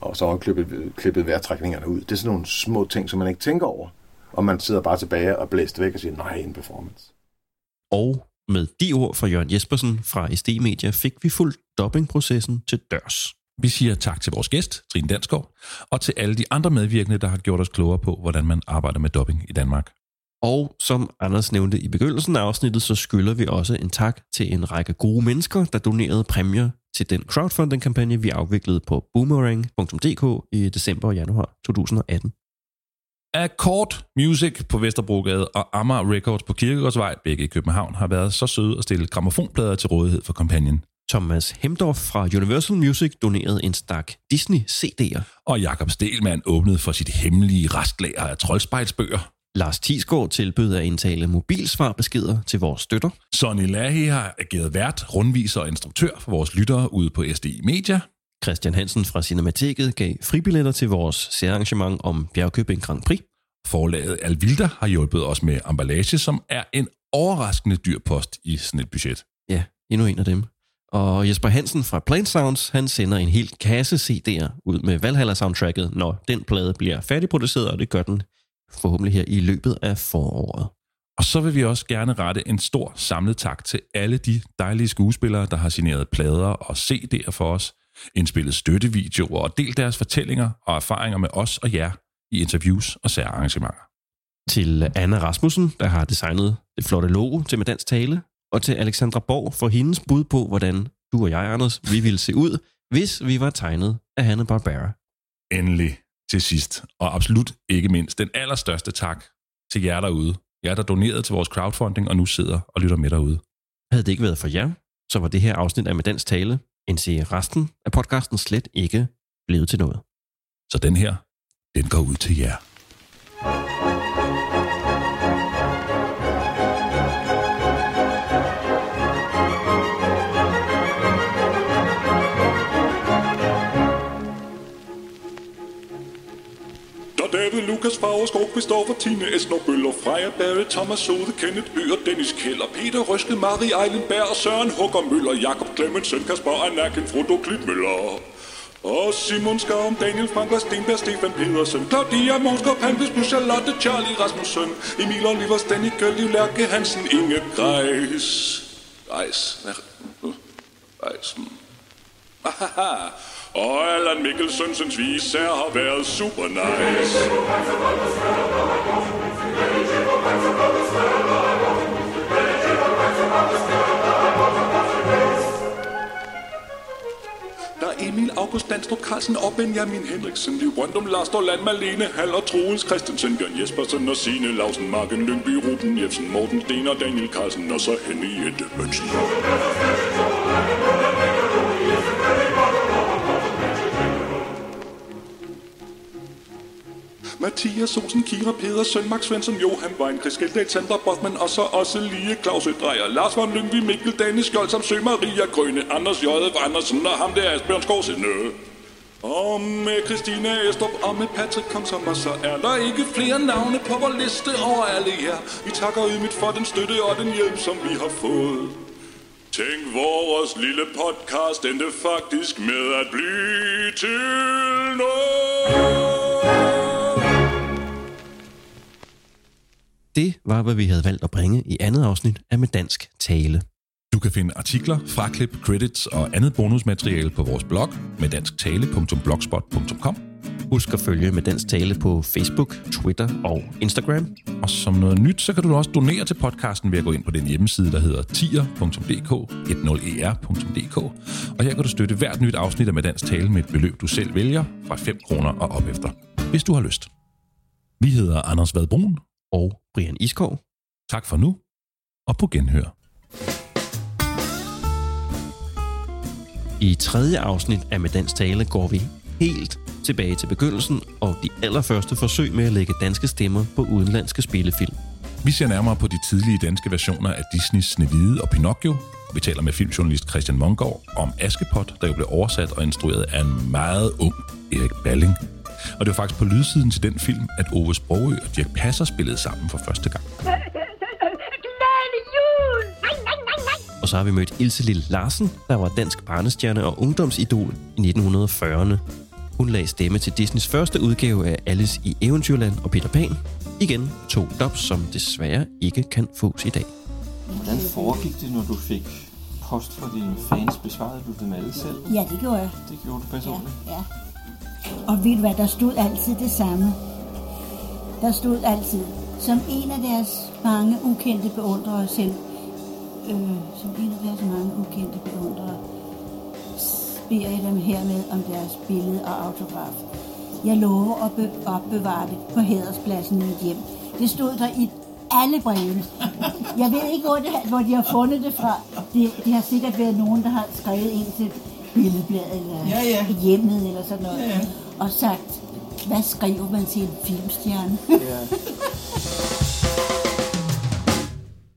og så har klippet, klippet vejrtrækningerne ud. Det er sådan nogle små ting, som man ikke tænker over. Og man sidder bare tilbage og blæst væk og siger, nej, en performance. Og med de ord fra Jørgen Jespersen fra SD Media fik vi fuldt dobbingprocessen til dørs. Vi siger tak til vores gæst, Trine Danskov, og til alle de andre medvirkende, der har gjort os klogere på, hvordan man arbejder med dubbing i Danmark. Og som Anders nævnte i begyndelsen af afsnittet, så skylder vi også en tak til en række gode mennesker, der donerede præmier til den crowdfunding-kampagne, vi afviklede på boomerang.dk i december og januar 2018. Accord Music på Vesterbrogade og Amager Records på Kirkegårdsvej, begge i København, har været så søde at stille gramofonplader til rådighed for kampagnen. Thomas Hemdorf fra Universal Music donerede en stak Disney CD'er. Og Jakob Stelmann åbnede for sit hemmelige restlager af troldspejlsbøger. Lars Tisgaard tilbød at indtale mobilsvarbeskeder til vores støtter. Sonny Lahi har ageret vært, rundviser og instruktør for vores lyttere ude på SDI Media. Christian Hansen fra Cinemateket gav fribilletter til vores særarrangement om Bjergkøbing Grand Prix. Forlaget Alvilda har hjulpet os med emballage, som er en overraskende dyr post i sådan et budget. Ja, endnu en af dem. Og Jesper Hansen fra Plain Sounds, han sender en hel kasse CD'er ud med Valhalla-soundtracket, når den plade bliver færdigproduceret, og det gør den forhåbentlig her i løbet af foråret. Og så vil vi også gerne rette en stor samlet tak til alle de dejlige skuespillere, der har signeret plader og CD'er for os, indspillet støttevideoer og delt deres fortællinger og erfaringer med os og jer i interviews og særarrangementer. Til Anna Rasmussen, der har designet det flotte logo til med dansk tale, og til Alexandra Borg for hendes bud på, hvordan du og jeg, Anders, vi ville se ud, hvis vi var tegnet af Hanne Barbera. Endelig til sidst, og absolut ikke mindst, den allerstørste tak til jer derude. Jer, der donerede til vores crowdfunding og nu sidder og lytter med derude. Havde det ikke været for jer, så var det her afsnit af Med Dansk Tale, indtil resten af podcasten slet ikke blevet til noget. Så den her, den går ud til jer. Lukas, Fagerskov, Christoffer, Tine, Esner, Bøller, Freja, Barry, Thomas Sode, Kenneth Øer, Dennis Keller, Peter Røske, Marie Eilenberg, Søren Hugger Møller, Jakob Clemensen, Kasper Anakin, Frodo Klitmøller. Og Simon Skavm, Daniel Frank Stenberg, Stefan Pedersen, Claudia Monskop, Hanvis, Nu, Charlotte, Charlie Rasmussen, Emil Oliver, Stanley Liv Lærke Hansen, Inge Greis. Grejs. Hm, Grejs. Hm. Ahaha. Og Allan Mikkelsensens viser har været super nice. Der Emil August Danstrup Carlsen og Benjamin Henriksen, Liv Brøndum, Lars Dorland, Malene Hall og Troels Christensen, Bjørn Jespersen og Signe Lausen, Marken Lyngby, Ruben Jebsen, Morten Sten og Daniel Carlsen og så Henriette Mønsen. Mathias Sosen, Kira Pedersen, Max Svensson, Johan Wein, Chris Geldahl, Sandra Botman, og så også lige Claus Ødrejer, Lars von Lyngvi, Mikkel, Danne Skjold, som Sø Maria Grønne, Anders J. Andersen og ham der Asbjørn Skovsinde. Og med Christina Estrup og med Patrick Kongsommer, så er der ikke flere navne på vores liste over alle jer. Vi takker ydmygt for den støtte og den hjælp, som vi har fået. Tænk, vores lille podcast endte faktisk med at blive til noget. Det var, hvad vi havde valgt at bringe i andet afsnit af Med Dansk Tale. Du kan finde artikler, fraklip, credits og andet bonusmateriale på vores blog med dansktale.blogspot.com. Husk at følge Med Dansk Tale på Facebook, Twitter og Instagram. Og som noget nyt, så kan du også donere til podcasten ved at gå ind på den hjemmeside, der hedder tier.dk, 10er.dk. Og her kan du støtte hvert nyt afsnit af Med Dansk Tale med et beløb, du selv vælger, fra 5 kroner og op efter, hvis du har lyst. Vi hedder Anders Vadbrun og Brian Iskov. Tak for nu, og på genhør. I tredje afsnit af Med Dansk Tale går vi helt tilbage til begyndelsen og de allerførste forsøg med at lægge danske stemmer på udenlandske spillefilm. Vi ser nærmere på de tidlige danske versioner af Disneys Snevide og Pinocchio. Vi taler med filmjournalist Christian Mongård om Askepot, der jo blev oversat og instrueret af en meget ung Erik Balling. Og det var faktisk på lydsiden til den film, at Ove Sprogø og Dirk Passer spillede sammen for første gang. Glædelig jul! Nej, nej, nej, nej! Og så har vi mødt Ilse Lille Larsen, der var dansk barnestjerne og ungdomsidol i 1940'erne. Hun lagde stemme til Disneys første udgave af Alice i Eventyrland og Peter Pan. Igen to dubs, som desværre ikke kan fås i dag. Hvordan foregik det, når du fik post fra dine fans? Besvarede du dem alle selv? Ja, det gjorde jeg. Det gjorde du personligt? Ja, ja. Og ved du hvad, der stod altid det samme. Der stod altid, som en af deres mange ukendte beundrere selv, øh, som en af deres mange ukendte beundrere, beder jeg dem hermed om deres billede og autograf. Jeg lover at be- opbevare det på hæderspladsen i mit hjem. Det stod der i alle brevene. Jeg ved ikke, hvor, det, hvor de har fundet det fra. Det, det har sikkert været nogen, der har skrevet ind til billedbladet eller Ja, ja. hjemmet eller sådan noget. Ja, ja. Og sagt, hvad skriver man til en filmstjerne? Ja.